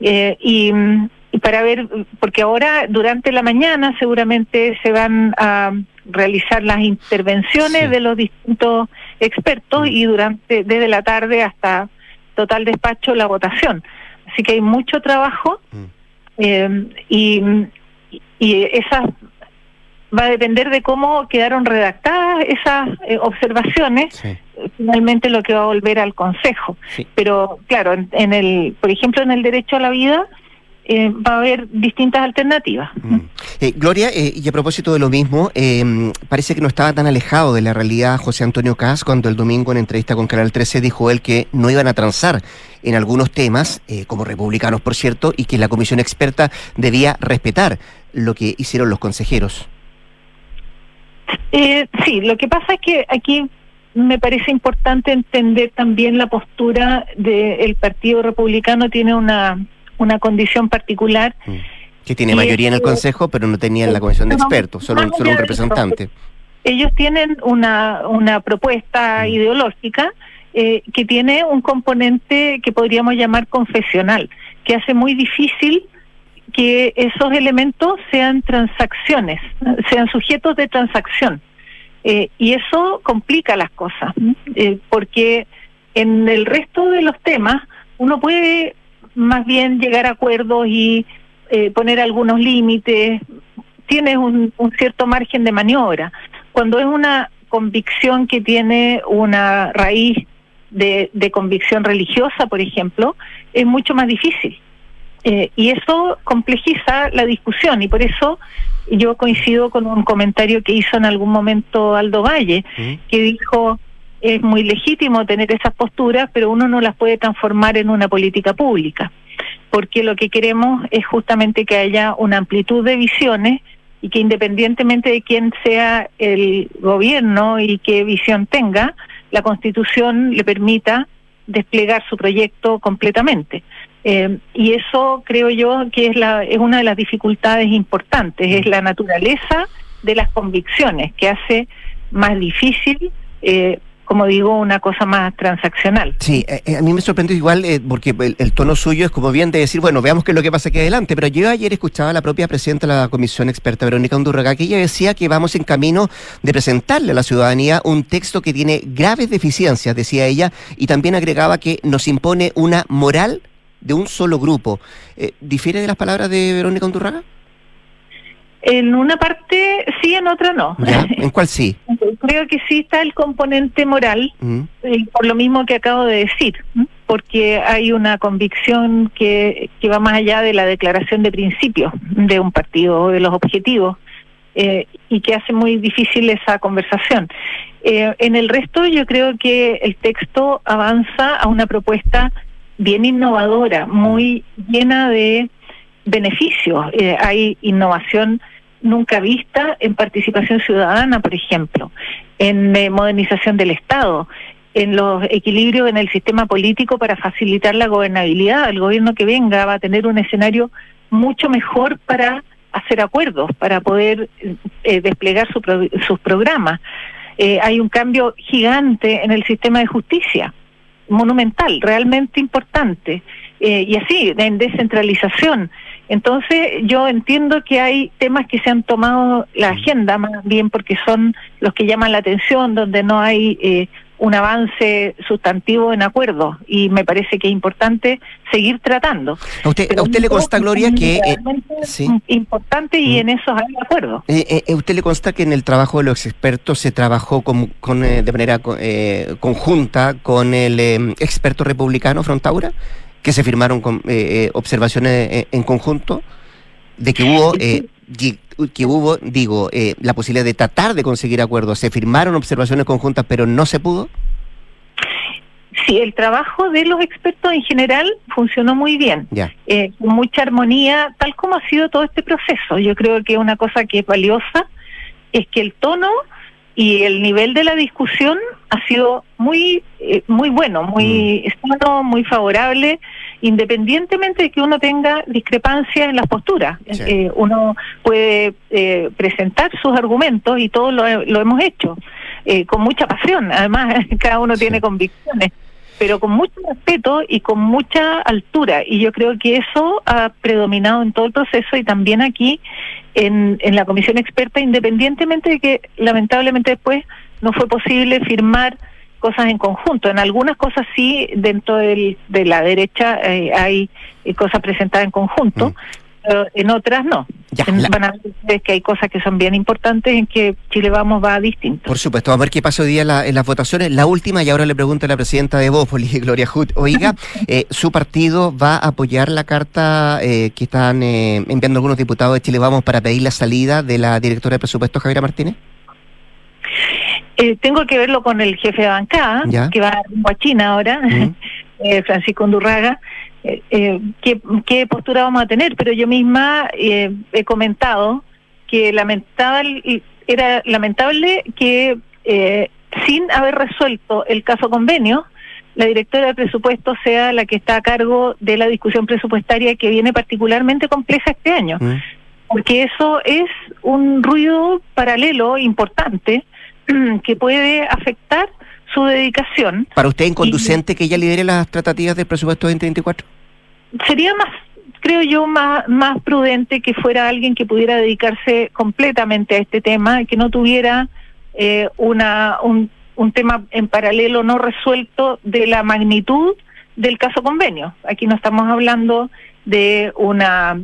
Eh, y, mm, y para ver, porque ahora durante la mañana seguramente se van a realizar las intervenciones de los distintos expertos y durante desde la tarde hasta total despacho la votación. Así que hay mucho trabajo eh, y, y esa va a depender de cómo quedaron redactadas esas eh, observaciones. Finalmente lo que va a volver al Consejo. Pero claro, en, el, por ejemplo, en el derecho a la vida, eh, va a haber distintas alternativas. Mm. Eh, Gloria, y a propósito de lo mismo, parece que no estaba tan alejado de la realidad José Antonio Cas cuando el domingo en entrevista con Canal 13 dijo él que no iban a transar en algunos temas, como republicanos por cierto, y que la comisión experta debía respetar lo que hicieron los consejeros. Eh, sí, lo que pasa es que aquí me parece importante entender también la postura del Partido Republicano, tiene una, una condición particular. Mm. Que tiene mayoría en el Consejo, pero no tenía en la Comisión de Expertos, solo, solo un representante. Ellos tienen una, una propuesta mm. ideológica eh, que tiene un componente que podríamos llamar confesional, que hace muy difícil que esos elementos sean transacciones, sean sujetos de transacción. Eh, y eso complica las cosas, eh, porque en el resto de los temas uno puede más bien llegar a acuerdos y eh, poner algunos límites, tienes un, cierto margen de maniobra. Cuando es una convicción que tiene una raíz de, de convicción religiosa, por ejemplo, es mucho más difícil. Eh, y eso complejiza la discusión y por eso yo coincido con un comentario que hizo en algún momento Aldo Valle, que dijo, es muy legítimo tener esas posturas, pero uno no las puede transformar en una política pública, porque lo que queremos es justamente que haya una amplitud de visiones y que independientemente de quién sea el gobierno y qué visión tenga, la Constitución le permita desplegar su proyecto completamente. Eh, y eso creo yo que es, la, es una de las dificultades importantes, es la naturaleza de las convicciones que hace más difícil eh, como digo, una cosa más transaccional. Sí, eh, a mí me sorprendió igual porque el, tono suyo es como bien de decir, bueno, veamos qué es lo que pasa aquí adelante, pero yo ayer escuchaba a la propia presidenta de la Comisión Experta, Verónica Undurraga, que ella decía que vamos en camino de presentarle a la ciudadanía un texto que tiene graves deficiencias, decía ella, y también agregaba que nos impone una moral de un solo grupo. Eh, ¿Difiere de las palabras de Verónica Undurraga? En una parte sí, en otra no. *laughs* ¿En cuál sí? Creo que sí está el componente moral, mm. eh, por lo mismo que acabo de decir, porque hay una convicción que, que va más allá de la declaración de principios de un partido o de los objetivos. Eh, y que hace muy difícil esa conversación. en el resto yo creo que el texto avanza a una propuesta bien innovadora, muy llena de beneficios. Eh, hay innovación nunca vista en participación ciudadana, por ejemplo, en eh, modernización del Estado, en los equilibrios en el sistema político para facilitar la gobernabilidad. El gobierno que venga va a tener un escenario mucho mejor para hacer acuerdos, para poder eh, desplegar sus programas. hay un cambio gigante en el sistema de justicia monumental, realmente importante, eh, y así, en descentralización. Entonces, yo entiendo que hay temas que se han tomado la agenda, más bien porque son los que llaman la atención, donde no hay eh, un avance sustantivo en acuerdo, y me parece que es importante seguir tratando. ¿A usted, ¿a usted le consta, Gloria, que... Eh, sí. Importante y en eso hay acuerdo. Eh, ¿A usted le consta que en el trabajo de los expertos se trabajó con, de manera conjunta con el experto republicano Frontaura? Que se firmaron con, eh, eh, observaciones eh, en conjunto, de que hubo, que hubo, digo, la posibilidad de tratar de conseguir acuerdos. ¿Se firmaron observaciones conjuntas, pero no se pudo? Sí, el trabajo de los expertos en general funcionó muy bien, con mucha armonía, tal como ha sido todo este proceso. Yo creo que una cosa que es valiosa es que el tono y el nivel de la discusión ha sido muy eh, muy bueno, muy mm. muy favorable, independientemente de que uno tenga discrepancias en las posturas. Eh, uno puede eh, presentar sus argumentos y todos lo, hemos hecho con mucha pasión. Además, *laughs* cada uno tiene convicciones. Pero con mucho respeto y con mucha altura. Y yo creo que eso ha predominado en todo el proceso y también aquí en, en la comisión experta, independientemente de que lamentablemente después no fue posible firmar cosas en conjunto. En algunas cosas sí, dentro del, de la derecha eh, hay eh, cosas presentadas en conjunto, mm en otras no. Van a ver que hay cosas que son bien importantes en que Chile Vamos va distinto. Por supuesto, vamos a ver qué pasó hoy día en las votaciones. La última, y ahora le pregunto a la presidenta de Bópoli, *laughs* Gloria Hood. Oiga, eh, ¿su partido va a apoyar la carta eh, que están eh, enviando algunos diputados de Chile Vamos para pedir la salida de la directora de presupuesto, Javiera Martínez? tengo que verlo con el jefe de bancada, que va a China ahora, *laughs* Francisco Undurraga eh, eh, qué, postura vamos a tener, pero yo misma eh, he comentado que lamentable, era lamentable que eh, sin haber resuelto el caso convenio, la directora de presupuesto sea la que está a cargo de la discusión presupuestaria que viene particularmente compleja este año. Mm. Porque eso es un ruido paralelo importante *clears throat* que puede afectar su dedicación. ¿Para usted inconducente que ella lidere las tratativas del presupuesto 2024? Sería más, creo yo, más, más prudente que fuera alguien que pudiera dedicarse completamente a este tema y que no tuviera eh, una, un, un tema en paralelo no resuelto de la magnitud del caso convenio. Aquí no estamos hablando de una,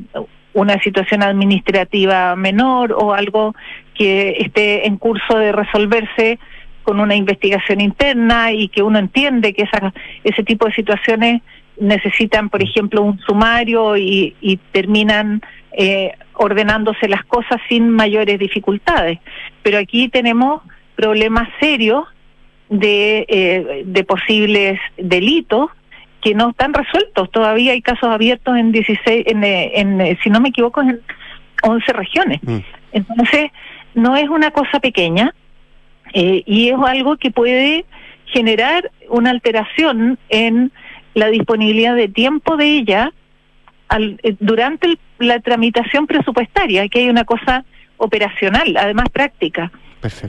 una situación administrativa menor o algo que esté en curso de resolverse con una investigación interna y que uno entiende que esa, ese tipo de situaciones necesitan, por ejemplo, un sumario y, terminan eh, ordenándose las cosas sin mayores dificultades. Pero aquí tenemos problemas serios de, eh, de posibles delitos que no están resueltos. Todavía hay casos abiertos en 16, en, en, si no me equivoco, en 11 regiones. Mm. Entonces, no es una cosa pequeña, eh, y es algo que puede generar una alteración en la disponibilidad de tiempo de ella eh, durante la tramitación presupuestaria, que hay una cosa operacional, además práctica.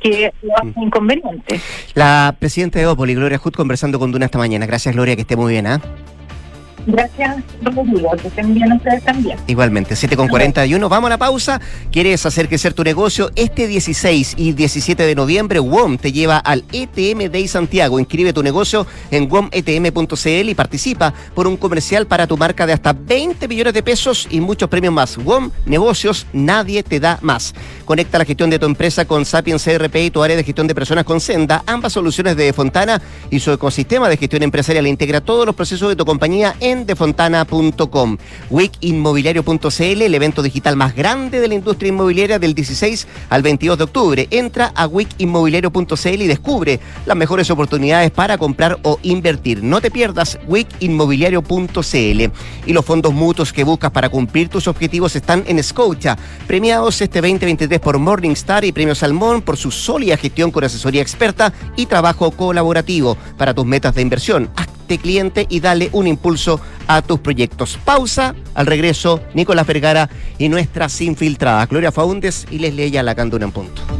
que lo hace inconveniente. La presidenta de Opoli, Gloria Hood, conversando con Duna esta mañana. Gracias, Gloria, que esté muy bien. ¿ah? Gracias, Rodrigo, que estén bien ustedes también. Igualmente, 7 con 41. Vamos a la pausa. ¿Quieres hacer crecer tu negocio? Este 16 y 17 de noviembre, WOM te lleva al ETM Day Santiago. Inscribe tu negocio en wometm.cl y participa por un comercial para tu marca de hasta 20 millones de pesos y muchos premios más. WOM, negocios, nadie te da más. Conecta la gestión de tu empresa con Sapiens CRP y tu área de gestión de personas con Senda. Ambas soluciones de Fontana y su ecosistema de gestión empresarial integra todos los procesos de tu compañía en defontana.com. Wickinmobiliario.cl, el evento digital más grande de la industria inmobiliaria del 16 al 22 de octubre. Entra a wickinmobiliario.cl y descubre las mejores oportunidades para comprar o invertir. No te pierdas wickinmobiliario.cl. Y los fondos mutuos que buscas para cumplir tus objetivos están en Scotia, premiados este 2023 por Morningstar y Premio Salmón por su sólida gestión con asesoría experta y trabajo colaborativo para tus metas de inversión cliente y dale un impulso a tus proyectos. Pausa, al regreso, Nicolás Vergara y nuestras infiltradas, Gloria Faundes y Leslie la Canduna en punto.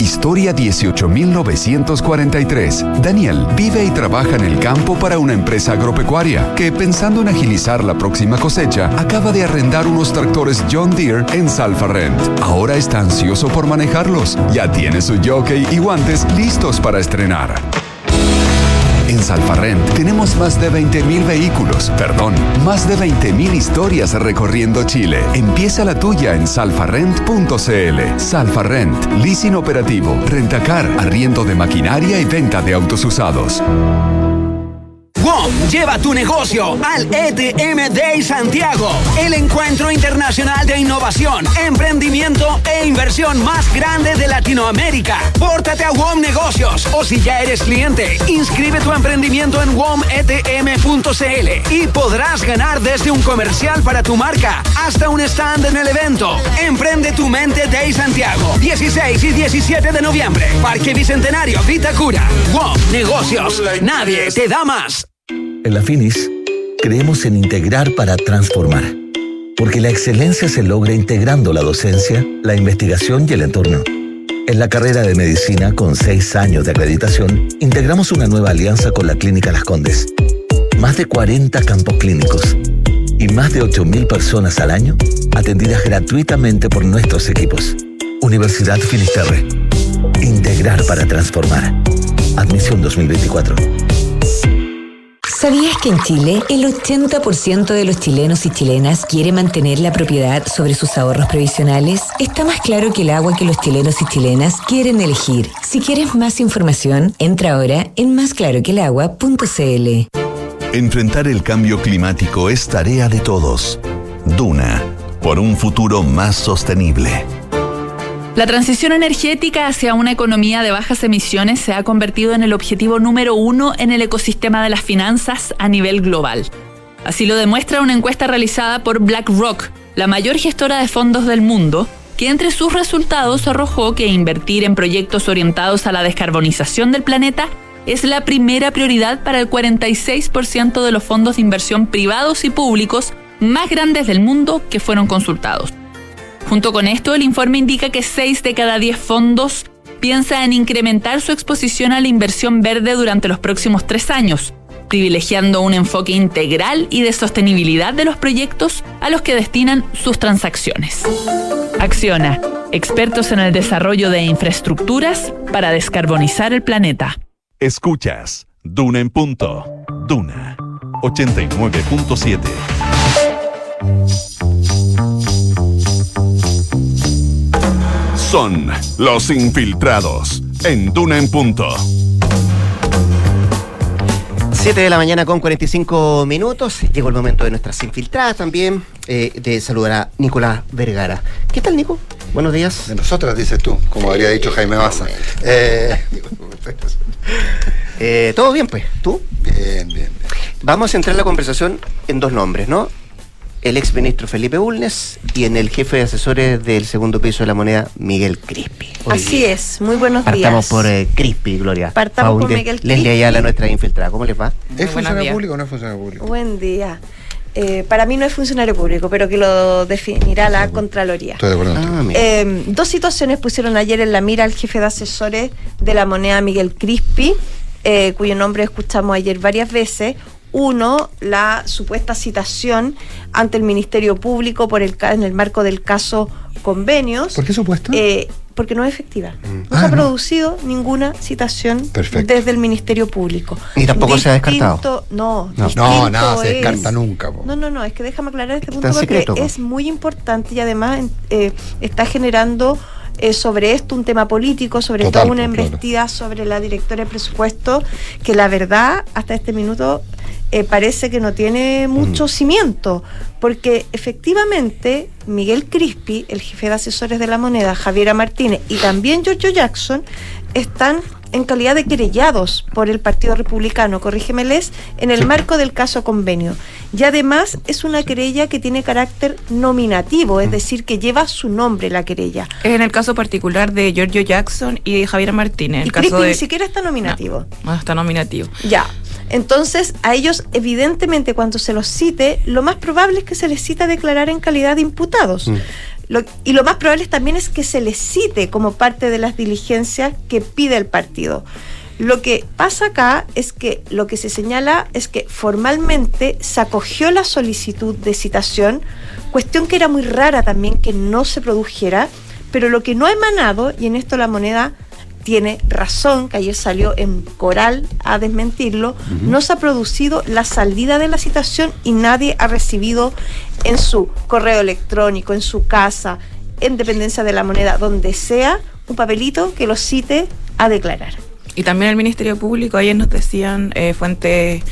Historia 18943. Daniel vive y trabaja en el campo para una empresa agropecuaria que, pensando en agilizar la próxima cosecha, acaba de arrendar unos tractores John Deere en Salfarrent. Ahora está ansioso por manejarlos. Ya tiene su jockey y guantes listos para estrenar. En Salfarrent tenemos más de 20.000 vehículos, perdón, más de 20.000 historias recorriendo Chile. Empieza la tuya en salfarrent.cl. Salfarrent, leasing operativo, rentacar, arriendo de maquinaria y venta de autos usados. Lleva tu negocio al ETM Day Santiago, el encuentro internacional de innovación, emprendimiento e inversión más grande de Latinoamérica. Pórtate a WOM Negocios o si ya eres cliente, inscribe tu emprendimiento en wometm.cl y podrás ganar desde un comercial para tu marca hasta un stand en el evento. Emprende tu mente Day Santiago, 16 y 17 de noviembre, Parque Bicentenario, Vitacura. WOM Negocios, nadie te da más. En la Finis, creemos en integrar para transformar, porque la excelencia se logra integrando la docencia, la investigación y el entorno. En la carrera de medicina, con seis años de acreditación, integramos una nueva alianza con la Clínica Las Condes. Más de 40 campos clínicos y más de 8.000 personas al año atendidas gratuitamente por nuestros equipos. Universidad Finisterre. Integrar para transformar. Admisión 2024. ¿Sabías que en Chile el 80% de los chilenos y chilenas quiere mantener la propiedad sobre sus ahorros previsionales? Está más claro que el agua que los chilenos y chilenas quieren elegir. Si quieres más información, entra ahora en másclaroquelagua.cl. Enfrentar el cambio climático es tarea de todos. Duna, por un futuro más sostenible. La transición energética hacia una economía de bajas emisiones se ha convertido en el objetivo número uno en el ecosistema de las finanzas a nivel global. Así lo demuestra una encuesta realizada por BlackRock, la mayor gestora de fondos del mundo, que entre sus resultados arrojó que invertir en proyectos orientados a la descarbonización del planeta es la primera prioridad para el 46% de los fondos de inversión privados y públicos más grandes del mundo que fueron consultados. Junto con esto, el informe indica que 6 de cada 10 fondos piensa en incrementar su exposición a la inversión verde durante los próximos tres años, privilegiando un enfoque integral y de sostenibilidad de los proyectos a los que destinan sus transacciones. Acciona, expertos en el desarrollo de infraestructuras para descarbonizar el planeta. Escuchas Duna en punto. Duna 89.7. Son los infiltrados en Duna en punto. 7 de la mañana con 45 minutos. Llegó el momento de nuestras infiltradas también. eh, de saludar a Nicolás Vergara. ¿Qué tal, Nico? Buenos días. De nosotras, dices tú, como habría dicho Jaime Baza. Eh, Eh, ¿Todo bien, pues? ¿Tú? bien, bien. Vamos a centrar la conversación en dos nombres, ¿no? El ex ministro Felipe Bulnes y en el jefe de asesores del segundo piso de la moneda, Miguel Crispi. Hoy Así día. es, muy buenos Partamos días. por eh, Crispi, Gloria. Partamos por Miguel Leslie Crispi. Ayala, nuestra infiltrada. ¿Cómo les va? ¿Es funcionario público o no es funcionario público? Buen día. Eh, para mí no es funcionario público, pero que lo definirá la Contraloría. Estoy de acuerdo Ah. Eh, dos situaciones pusieron ayer en la mira al jefe de asesores de la moneda Miguel Crispi, eh, cuyo nombre escuchamos ayer varias veces. Uno, la supuesta citación ante el Ministerio Público por el, ca- en el marco del caso convenios. ¿Por qué supuesto? Eh, porque no es efectiva. No Ah, se ha no. producido ninguna citación Perfecto. desde el Ministerio Público. Ni tampoco se ha descartado. No, No. no, nada, se es- descarta nunca. po. no, no, no, es que déjame aclarar este punto porque secreto, es muy importante y además en- eh, está generando eh, sobre esto un tema político, sobre Total, todo una claro. embestida sobre la directora de presupuesto, que la verdad, hasta este minuto, eh, parece que no tiene mucho cimiento, porque efectivamente Miguel Crispi, el jefe de asesores de la moneda, Javiera Martínez y también Giorgio Jackson, están en calidad de querellados por el Partido Republicano, corrígemeles, en el marco del caso convenio. Y además es una querella que tiene carácter nominativo, es decir, que lleva su nombre la querella. Es en el caso particular de Giorgio Jackson y de Javier Martínez. Y El caso Crispi de... ni siquiera está nominativo. No, está nominativo. Ya. Entonces, a ellos, evidentemente, cuando se los cite, lo más probable es que se les cita a declarar en calidad de imputados. Lo- y lo más probable también es que se les cite como parte de las diligencias que pide el partido. Lo que pasa acá es que lo que se señala es que formalmente se acogió la solicitud de citación, cuestión que era muy rara también que no se produjera, pero lo que no ha emanado, y en esto la moneda tiene razón, que ayer salió en Coral a desmentirlo, no se ha producido la salida de la citación y nadie ha recibido en su correo electrónico, en su casa, en dependencia de la moneda, donde sea, un papelito que lo cite a declarar. Y también el Ministerio Público, ayer nos decían eh, fuentes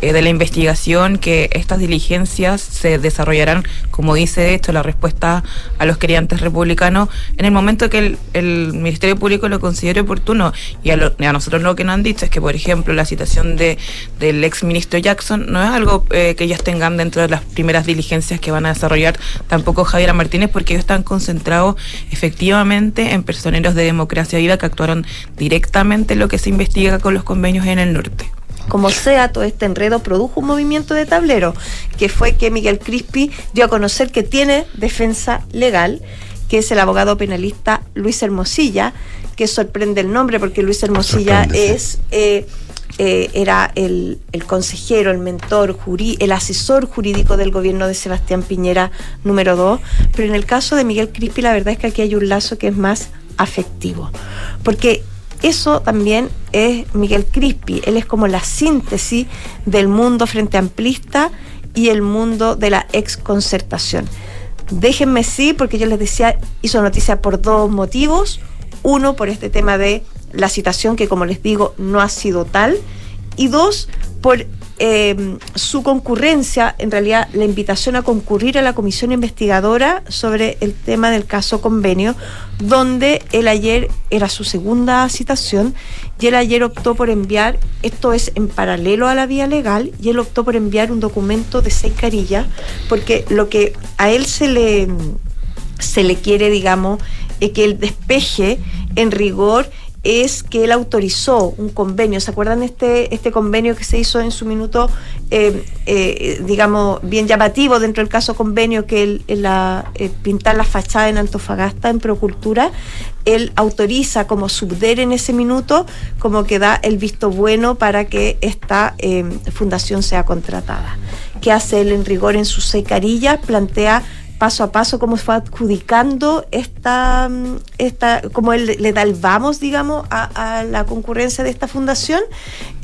eh, de la investigación que estas diligencias se desarrollarán, como dice hecho la respuesta a los queriantes republicanos, en el momento que el, el Ministerio Público lo considere oportuno. Y a, lo- a nosotros lo que nos han dicho es que, por ejemplo, la citación de, del ex ministro Jackson no es algo eh, que ellos tengan dentro de las primeras diligencias que van a desarrollar tampoco Javier Martínez, porque ellos están concentrados efectivamente en personeros de democracia viva que actuaron directamente en lo que se investiga con los convenios en el norte. Como sea, todo este enredo produjo un movimiento de tablero, que fue que Miguel Crispi dio a conocer que tiene defensa legal que es el abogado penalista Luis Hermosilla, que sorprende el nombre porque Luis Hermosilla es... Eh, eh, era el, consejero, el mentor, el asesor jurídico del gobierno de Sebastián Piñera número 2, pero en el caso de Miguel Crispi la verdad es que aquí hay un lazo que es más afectivo, porque eso también es Miguel Crispi, él es como la síntesis del mundo frente amplista y el mundo de la exconcertación. Déjenme sí, porque yo les decía, hizo noticia por dos motivos. Uno, por este tema de la citación, que como les digo, no ha sido tal. Y dos, por eh, su concurrencia, en realidad la invitación a concurrir a la comisión investigadora sobre el tema del caso convenio, donde él ayer era su segunda citación y él ayer optó por enviar, esto es en paralelo a la vía legal, y él optó por enviar un documento de seis carillas, porque lo que a él se le, se le quiere, digamos, es que él despeje en rigor es que él autorizó un convenio. ¿Se acuerdan este, este convenio que se hizo en su minuto, eh, eh, digamos, bien llamativo dentro del caso convenio, que eh, pintar la fachada en Antofagasta, en Procultura? Él autoriza como subder en ese minuto, como que da el visto bueno para que esta fundación sea contratada. ¿Qué hace él en rigor en sus seis carillas? Plantea paso a paso cómo fue adjudicando esta, esta como él le da el vamos, digamos, a, la concurrencia de esta fundación,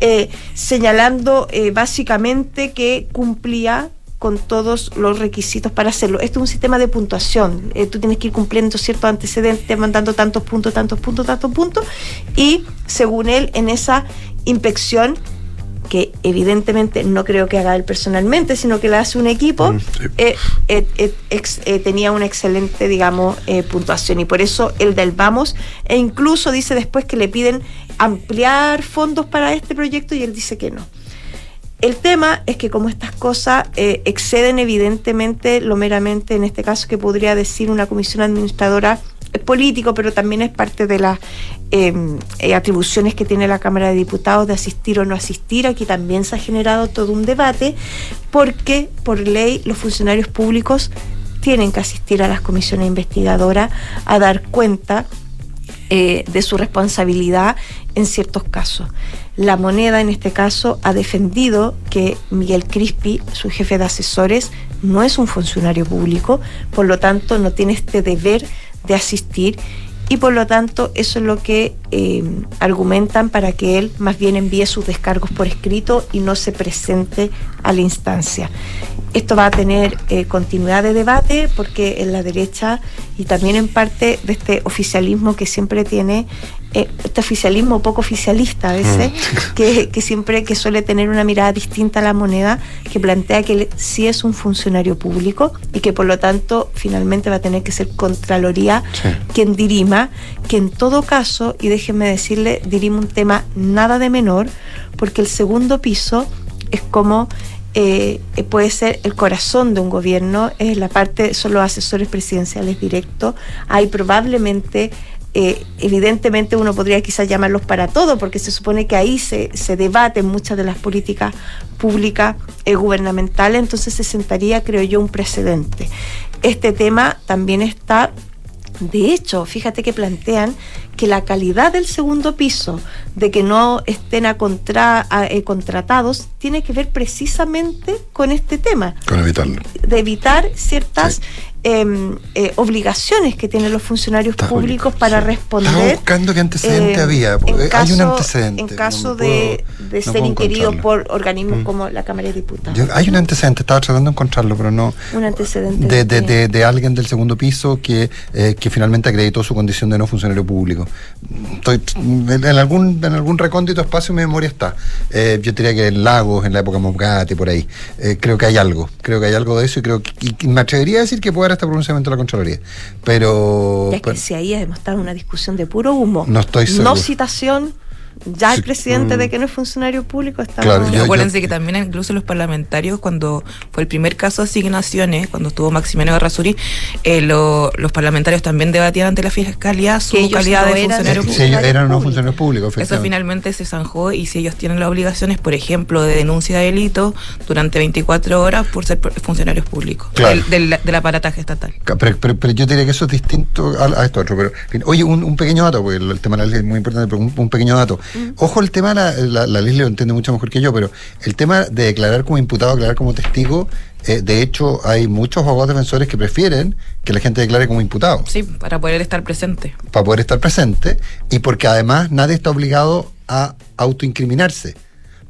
eh, señalando eh, básicamente que cumplía con todos los requisitos para hacerlo. Esto es un sistema de puntuación. Eh, tú tienes que ir cumpliendo ciertos antecedentes, mandando tantos puntos, tantos puntos, tantos puntos, y según él, en esa inspección que evidentemente no creo que haga él personalmente, sino que la hace un equipo, mm, eh, eh, eh, tenía una excelente, digamos, puntuación. Y por eso el del Vamos, e incluso dice después que le piden ampliar fondos para este proyecto y él dice que no. El tema es que como estas cosas exceden evidentemente lo meramente, en este caso que podría decir una comisión administradora político, pero también es parte de las em, eh, atribuciones que tiene la Cámara de Diputados de asistir o no asistir. Aquí también se ha generado todo un debate porque por ley los funcionarios públicos tienen que asistir a las comisiones investigadoras a dar cuenta eh, de su responsabilidad en ciertos casos. La moneda en este caso ha defendido que Miguel Crispi, su jefe de asesores, no es un funcionario público, por lo tanto no tiene este deber de asistir y por lo tanto eso es lo que eh, argumentan para que él más bien envíe sus descargos por escrito y no se presente a la instancia. Esto va a tener eh, continuidad de debate porque en la derecha y también en parte de este oficialismo que siempre tiene eh, este oficialismo poco oficialista a veces, mm. que, siempre que suele tener una mirada distinta a la moneda, que plantea que sí es un funcionario público y que por lo tanto finalmente va a tener que ser Contraloría quien dirima, que en todo caso, y déjenme decirle, dirima un tema nada de menor, porque el segundo piso es como eh, puede ser el corazón de un gobierno, es la parte, son los asesores presidenciales directos, hay probablemente eh, evidentemente uno podría quizás llamarlos para todo, porque se supone que ahí se, se debaten muchas de las políticas públicas eh, gubernamentales, entonces se sentaría, creo yo, un precedente. Este tema también está de hecho, fíjate que plantean que la calidad del segundo piso, de que no estén a contra, eh, contratados, tiene que ver precisamente con este tema. Con evitarlo. De evitar ciertas Em, eh, obligaciones que tienen los funcionarios públicos para responder. Estaba buscando qué antecedente eh, había. hay un antecedente. En caso de, ser inquirido por organismos mm. como la Cámara de Diputados. hay un antecedente, estaba tratando de encontrarlo, pero no. Un antecedente. De, de, alguien del segundo piso que, eh, que finalmente acreditó su condición de no funcionario público. Estoy, en, algún, en algún recóndito espacio mi memoria está. yo diría que en Lagos, en la época Mobgate, por ahí. creo que hay algo. Creo que hay algo de eso y creo que, y me atrevería a decir que puede este pronunciamiento de la Contraloría. Pero. Ya que si ahí hemos estado en una discusión de puro humo. No estoy seguro. No citación ya el presidente de que no es funcionario público está claro, acuérdense que también incluso los parlamentarios cuando fue el primer caso de asignaciones cuando estuvo Maximiliano Garrazuri eh, los parlamentarios también debatían ante la fiscalía su calidad de funcionario público si ellos eran no funcionarios públicos eso finalmente se zanjó y si ellos tienen las obligaciones por ejemplo de denuncia de delito durante 24 horas por ser funcionarios públicos del, del, aparataje estatal. Pero, pero, yo diría que eso es distinto a, esto otro pero oye un, pequeño dato porque el, tema de la ley es muy importante pero un pequeño dato Ojo, el tema, la, la, ley lo entiende mucho mejor que yo, pero el tema de declarar como imputado, declarar como testigo, eh, de hecho, hay muchos abogados defensores que prefieren que la gente declare como imputado. Sí, para poder estar presente. Para poder estar presente y porque además nadie está obligado a autoincriminarse.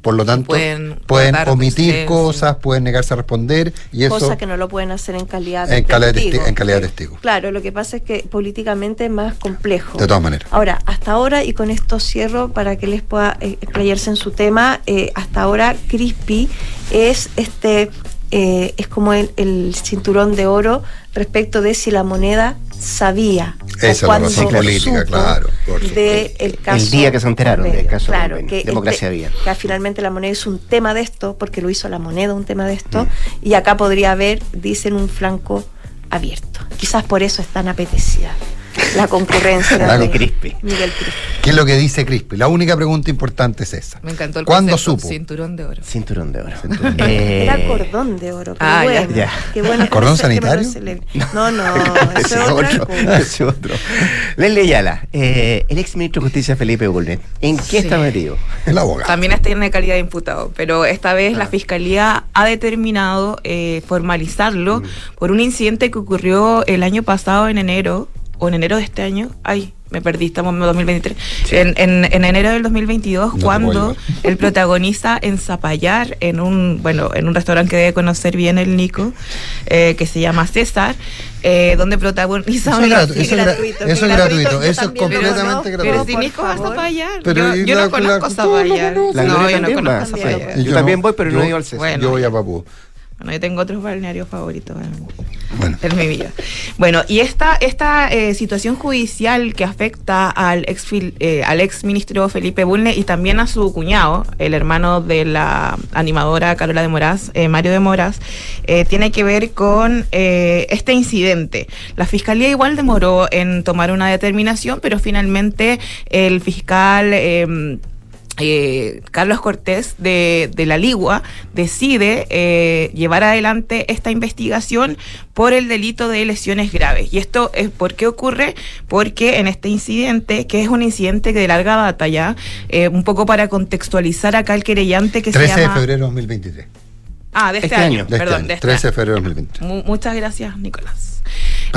Por lo tanto, pueden, omitir cosas, pueden negarse a responder y eso... Cosas que no lo pueden hacer en calidad de en testigo. en calidad de testigo. Claro, lo que pasa es que políticamente es más complejo. De todas maneras. Ahora, hasta ahora, y con esto cierro para que les pueda eh, explayarse en su tema, eh, hasta ahora Crispy es este eh, es como el, cinturón de oro respecto de si la moneda sabía Esa la razón política, claro. De el, caso el día que se enteraron del caso claro, que democracia había. Que finalmente la moneda es un tema de esto, porque lo hizo la moneda un tema de esto, mm. y acá podría haber, dicen, un flanco abierto. Quizás por eso es tan apetecida la concurrencia de Crispi. Miguel Crispi. ¿Qué es lo que dice Crispi? La única pregunta importante es esa. Me encantó el ¿Cuándo supo? Cinturón de oro. Cinturón de oro. Eh, Era cordón de oro. ah, ya. Qué bueno ¿Cordón sanitario? *laughs* No, no, *laughs* ese es otro. *laughs* Ese otro. Leslie Yala, eh, el ex ministro de Justicia Felipe Bulnet, ¿en qué está metido? El abogado. También está en la calidad de imputado, pero esta vez la ah. Fiscalía ha determinado eh, formalizarlo mm. por un incidente que ocurrió el año pasado en enero o en enero de este año, ay, me perdí, estamos en 2023, en, en, enero del 2022, cuando él protagoniza en Zapallar, en un, bueno, en un restaurante que debe conocer bien el Nico, eh, que se llama César, eh, donde protagoniza eso, es, gratuito, eso, gratuito, eso es gratuito, eso es completamente gratuito. Pero si Nico va a Zapallar, pero yo, no conozco Zapallar. No, yo no conozco Zapallar. Yo también voy, pero no he ido al César. Yo voy a Papú. Bueno, yo tengo otros balnearios favoritos en, mi vida. Bueno, y esta, esta eh, situación judicial que afecta al ex, eh, al ex ministro Felipe Bulne y también a su cuñado, el hermano de la animadora Carola de Moraz, eh, Mario de Moraz, tiene que ver con este incidente. La fiscalía igual demoró en tomar una determinación, pero finalmente el fiscal em, eh, Carlos Cortés de, la Ligua decide eh, llevar adelante esta investigación por el delito de lesiones graves. ¿Y esto es por qué ocurre? Porque en este incidente, que es un incidente de larga data ya, eh, un poco para contextualizar acá el querellante que se llama... 13 de febrero de 2023. Ah, de este, este año, perdón. De 13 este de febrero de 2023. muchas gracias, Nicolás.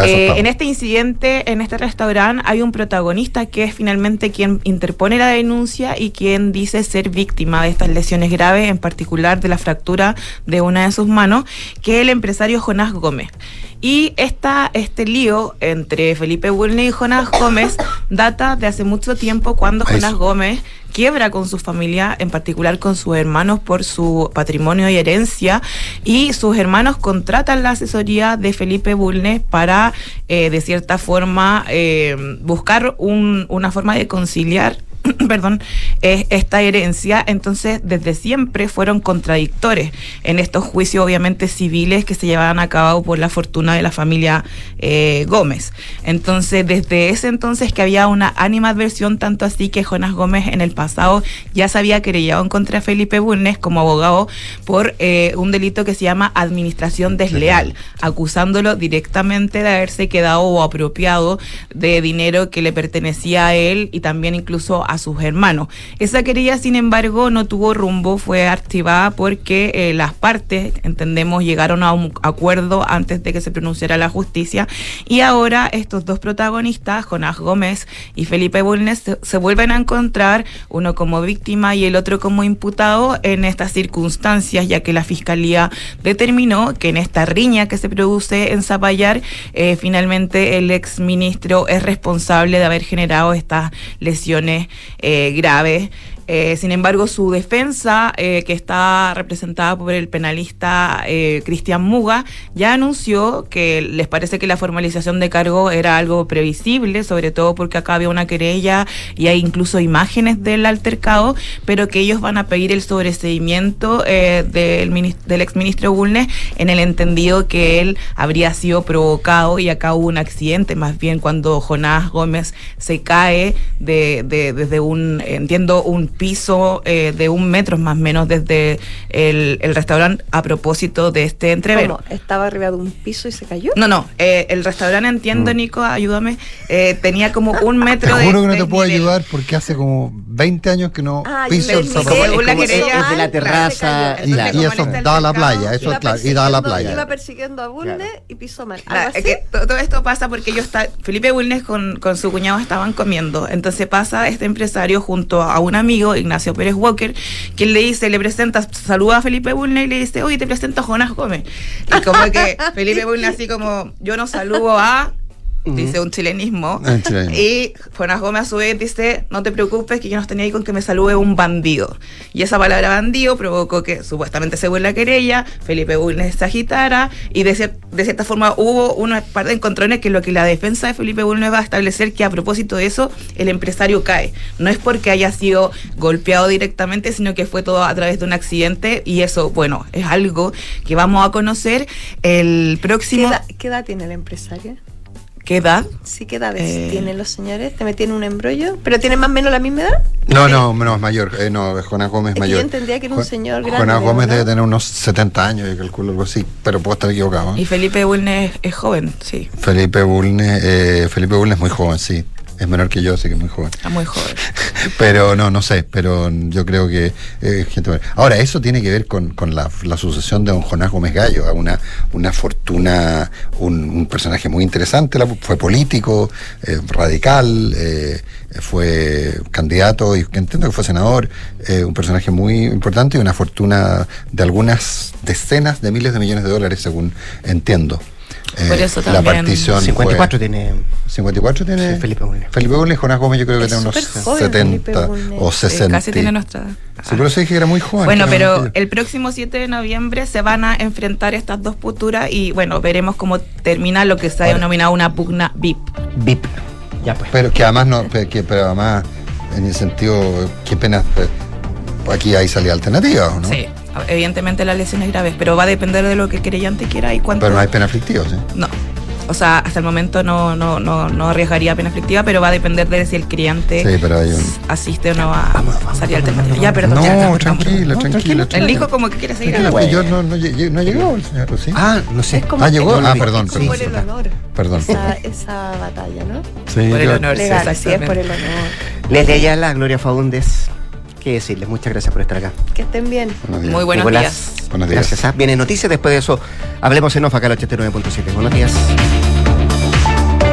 Eh, en este incidente, en este restaurante, hay un protagonista que es finalmente quien interpone la denuncia y quien dice ser víctima de estas lesiones graves, en particular de la fractura de una de sus manos, que es el empresario Jonás Gómez. Y esta, este lío entre Felipe Wilney y Jonás Gómez data de hace mucho tiempo cuando Jonás Gómez quiebra con su familia, en particular con sus hermanos por su patrimonio y herencia, y sus hermanos contratan la asesoría de Felipe Bulnes para, eh, de cierta forma, eh, buscar una forma de conciliar *coughs* perdón, esta herencia, entonces desde siempre fueron contradictores en estos juicios obviamente civiles que se llevaban a cabo por la fortuna de la familia eh, Gómez. Entonces desde ese entonces que había una animadversión, tanto así que Jonas Gómez en el pasado ya se había querellado en contra de Felipe Bulnes como abogado por eh, un delito que se llama administración desleal, acusándolo directamente de haberse quedado o apropiado de dinero que le pertenecía a él y también incluso a sus hermanos. Esa querella, sin embargo, no tuvo rumbo, fue activada porque eh, las partes, entendemos, llegaron a un acuerdo antes de que se pronunciara la justicia y ahora estos dos protagonistas, Jonás Gómez y Felipe Bulnes, se, vuelven a encontrar, uno como víctima y el otro como imputado en estas circunstancias, ya que la Fiscalía determinó que en esta riña que se produce en Zapallar, eh, finalmente el ex ministro es responsable de haber generado estas lesiones eh, grave Eh, sin embargo, su defensa, eh, que está representada por el penalista eh, Cristian Muga, ya anunció que les parece que la formalización de cargo era algo previsible, sobre todo porque acá había una querella y hay incluso imágenes del altercado, pero que ellos van a pedir el sobreseimiento del, del exministro Bulnes en el entendido que él habría sido provocado y acá hubo un accidente, más bien cuando Jonás Gómez se cae de, de desde un, entiendo, un piso eh, de un metro más o menos desde el, restaurante a propósito de este entrevero. ¿Cómo? ¿Estaba arriba de un piso y se cayó? No, no. Eh, el restaurante, entiendo, mm. Nico, ayúdame, eh, tenía como un metro de. Juro que no te puedo ayudar porque hace como 20 años que no ah, piso el zapato. Es de la terraza. Y, eso da a la playa, eso es claro. Y da a la playa. Iba persiguiendo a Bulnes y pisó mal. todo, esto pasa porque yo está, Felipe Bulnes con, con su cuñado estaban comiendo. Entonces pasa este empresario junto a un amigo Ignacio Pérez Walker, quien le dice, le presenta, saluda a Felipe Bulne y le dice, oye, te presento a Jonas Gómez. Y como que *laughs* Felipe Bulne así como, yo no saludo a dice un chilenismo. Ah, y Jonas Gómez a su vez dice, no te preocupes que yo no tenía ahí con que me salude un bandido. Y esa palabra bandido provocó que supuestamente se vuelva la querella, Felipe Bulnes se agitara y de, de, cierta forma hubo una parte de encontrones que lo que la defensa de Felipe Bulnes va a establecer que a propósito de eso el empresario cae. No es porque haya sido golpeado directamente, sino que fue todo a través de un accidente y eso, bueno, es algo que vamos a conocer el próximo... qué edad tiene el empresario? ¿Qué edad? Sí, ¿qué edades eh... tienen los señores? ¿Te metí en un embrollo? ¿Pero tienen más o menos la misma edad? No, no, menos mayor. Eh, no, Jonás Gómez es mayor. yo entendía que era un señor grande. Jonás Gómez debe tener unos 70 años, yo calculo algo así, pero puedo estar equivocado. ¿eh? Y Felipe Bulnes es, joven, sí. Felipe Bulnes, eh, Felipe Bulnes es muy joven, sí. Es menor que yo, así que muy joven. Está muy joven. *laughs* pero no, no sé, pero yo creo que eh, gente Ahora, eso tiene que ver con, la, sucesión de don Jonás Gómez Gallo, una, una fortuna, un, personaje muy interesante, fue político, eh, radical, eh, fue candidato y entiendo que fue senador, un personaje muy importante y una fortuna de algunas decenas de miles de millones de dólares, según entiendo. Por eso también. La partición 54 tiene. 54 tiene. Felipe Bulnes. Felipe Bulnes, Jonás Gómez, yo creo que tiene unos 70 o 60. casi tiene nuestra. Sí, por eso dije que era muy joven. Bueno, pero el próximo 7 de noviembre se van a enfrentar estas dos posturas y bueno, veremos cómo termina lo que se ha denominado una pugna VIP. VIP. Ya pues. Pero que además no, que, pero además, en el sentido, qué pena. Pues, aquí hay salida alternativa, ¿no? Sí evidentemente las lesiones graves, pero va a depender de lo que el querellante quiera y cuánto. Pero no hay pena aflictiva, ¿sí? No. O sea, hasta el momento no, no, no, no arriesgaría pena aflictiva, pero va a depender de si el queriante asiste o no a, a salir alternativa. Ya, perdón. No, ya, tranquila, tranquila, El hijo como que quiere seguir. yo no, no, no, llegó el señor, ¿sí? Ah, no sé. ah, llegó. Ah, perdón. perdón. Por el honor. Perdón. Esa, esa batalla, ¿no? Sí, por el honor. Legal, sí, es por el honor. Leslie la Gloria Faúndez que decirles. Muchas gracias por estar acá. Que estén bien. Muy buenos días. Buenos días. Gracias. ¿ah? Viene noticias. Después de eso, hablemos en OFA acá al 89.7. Buenos días.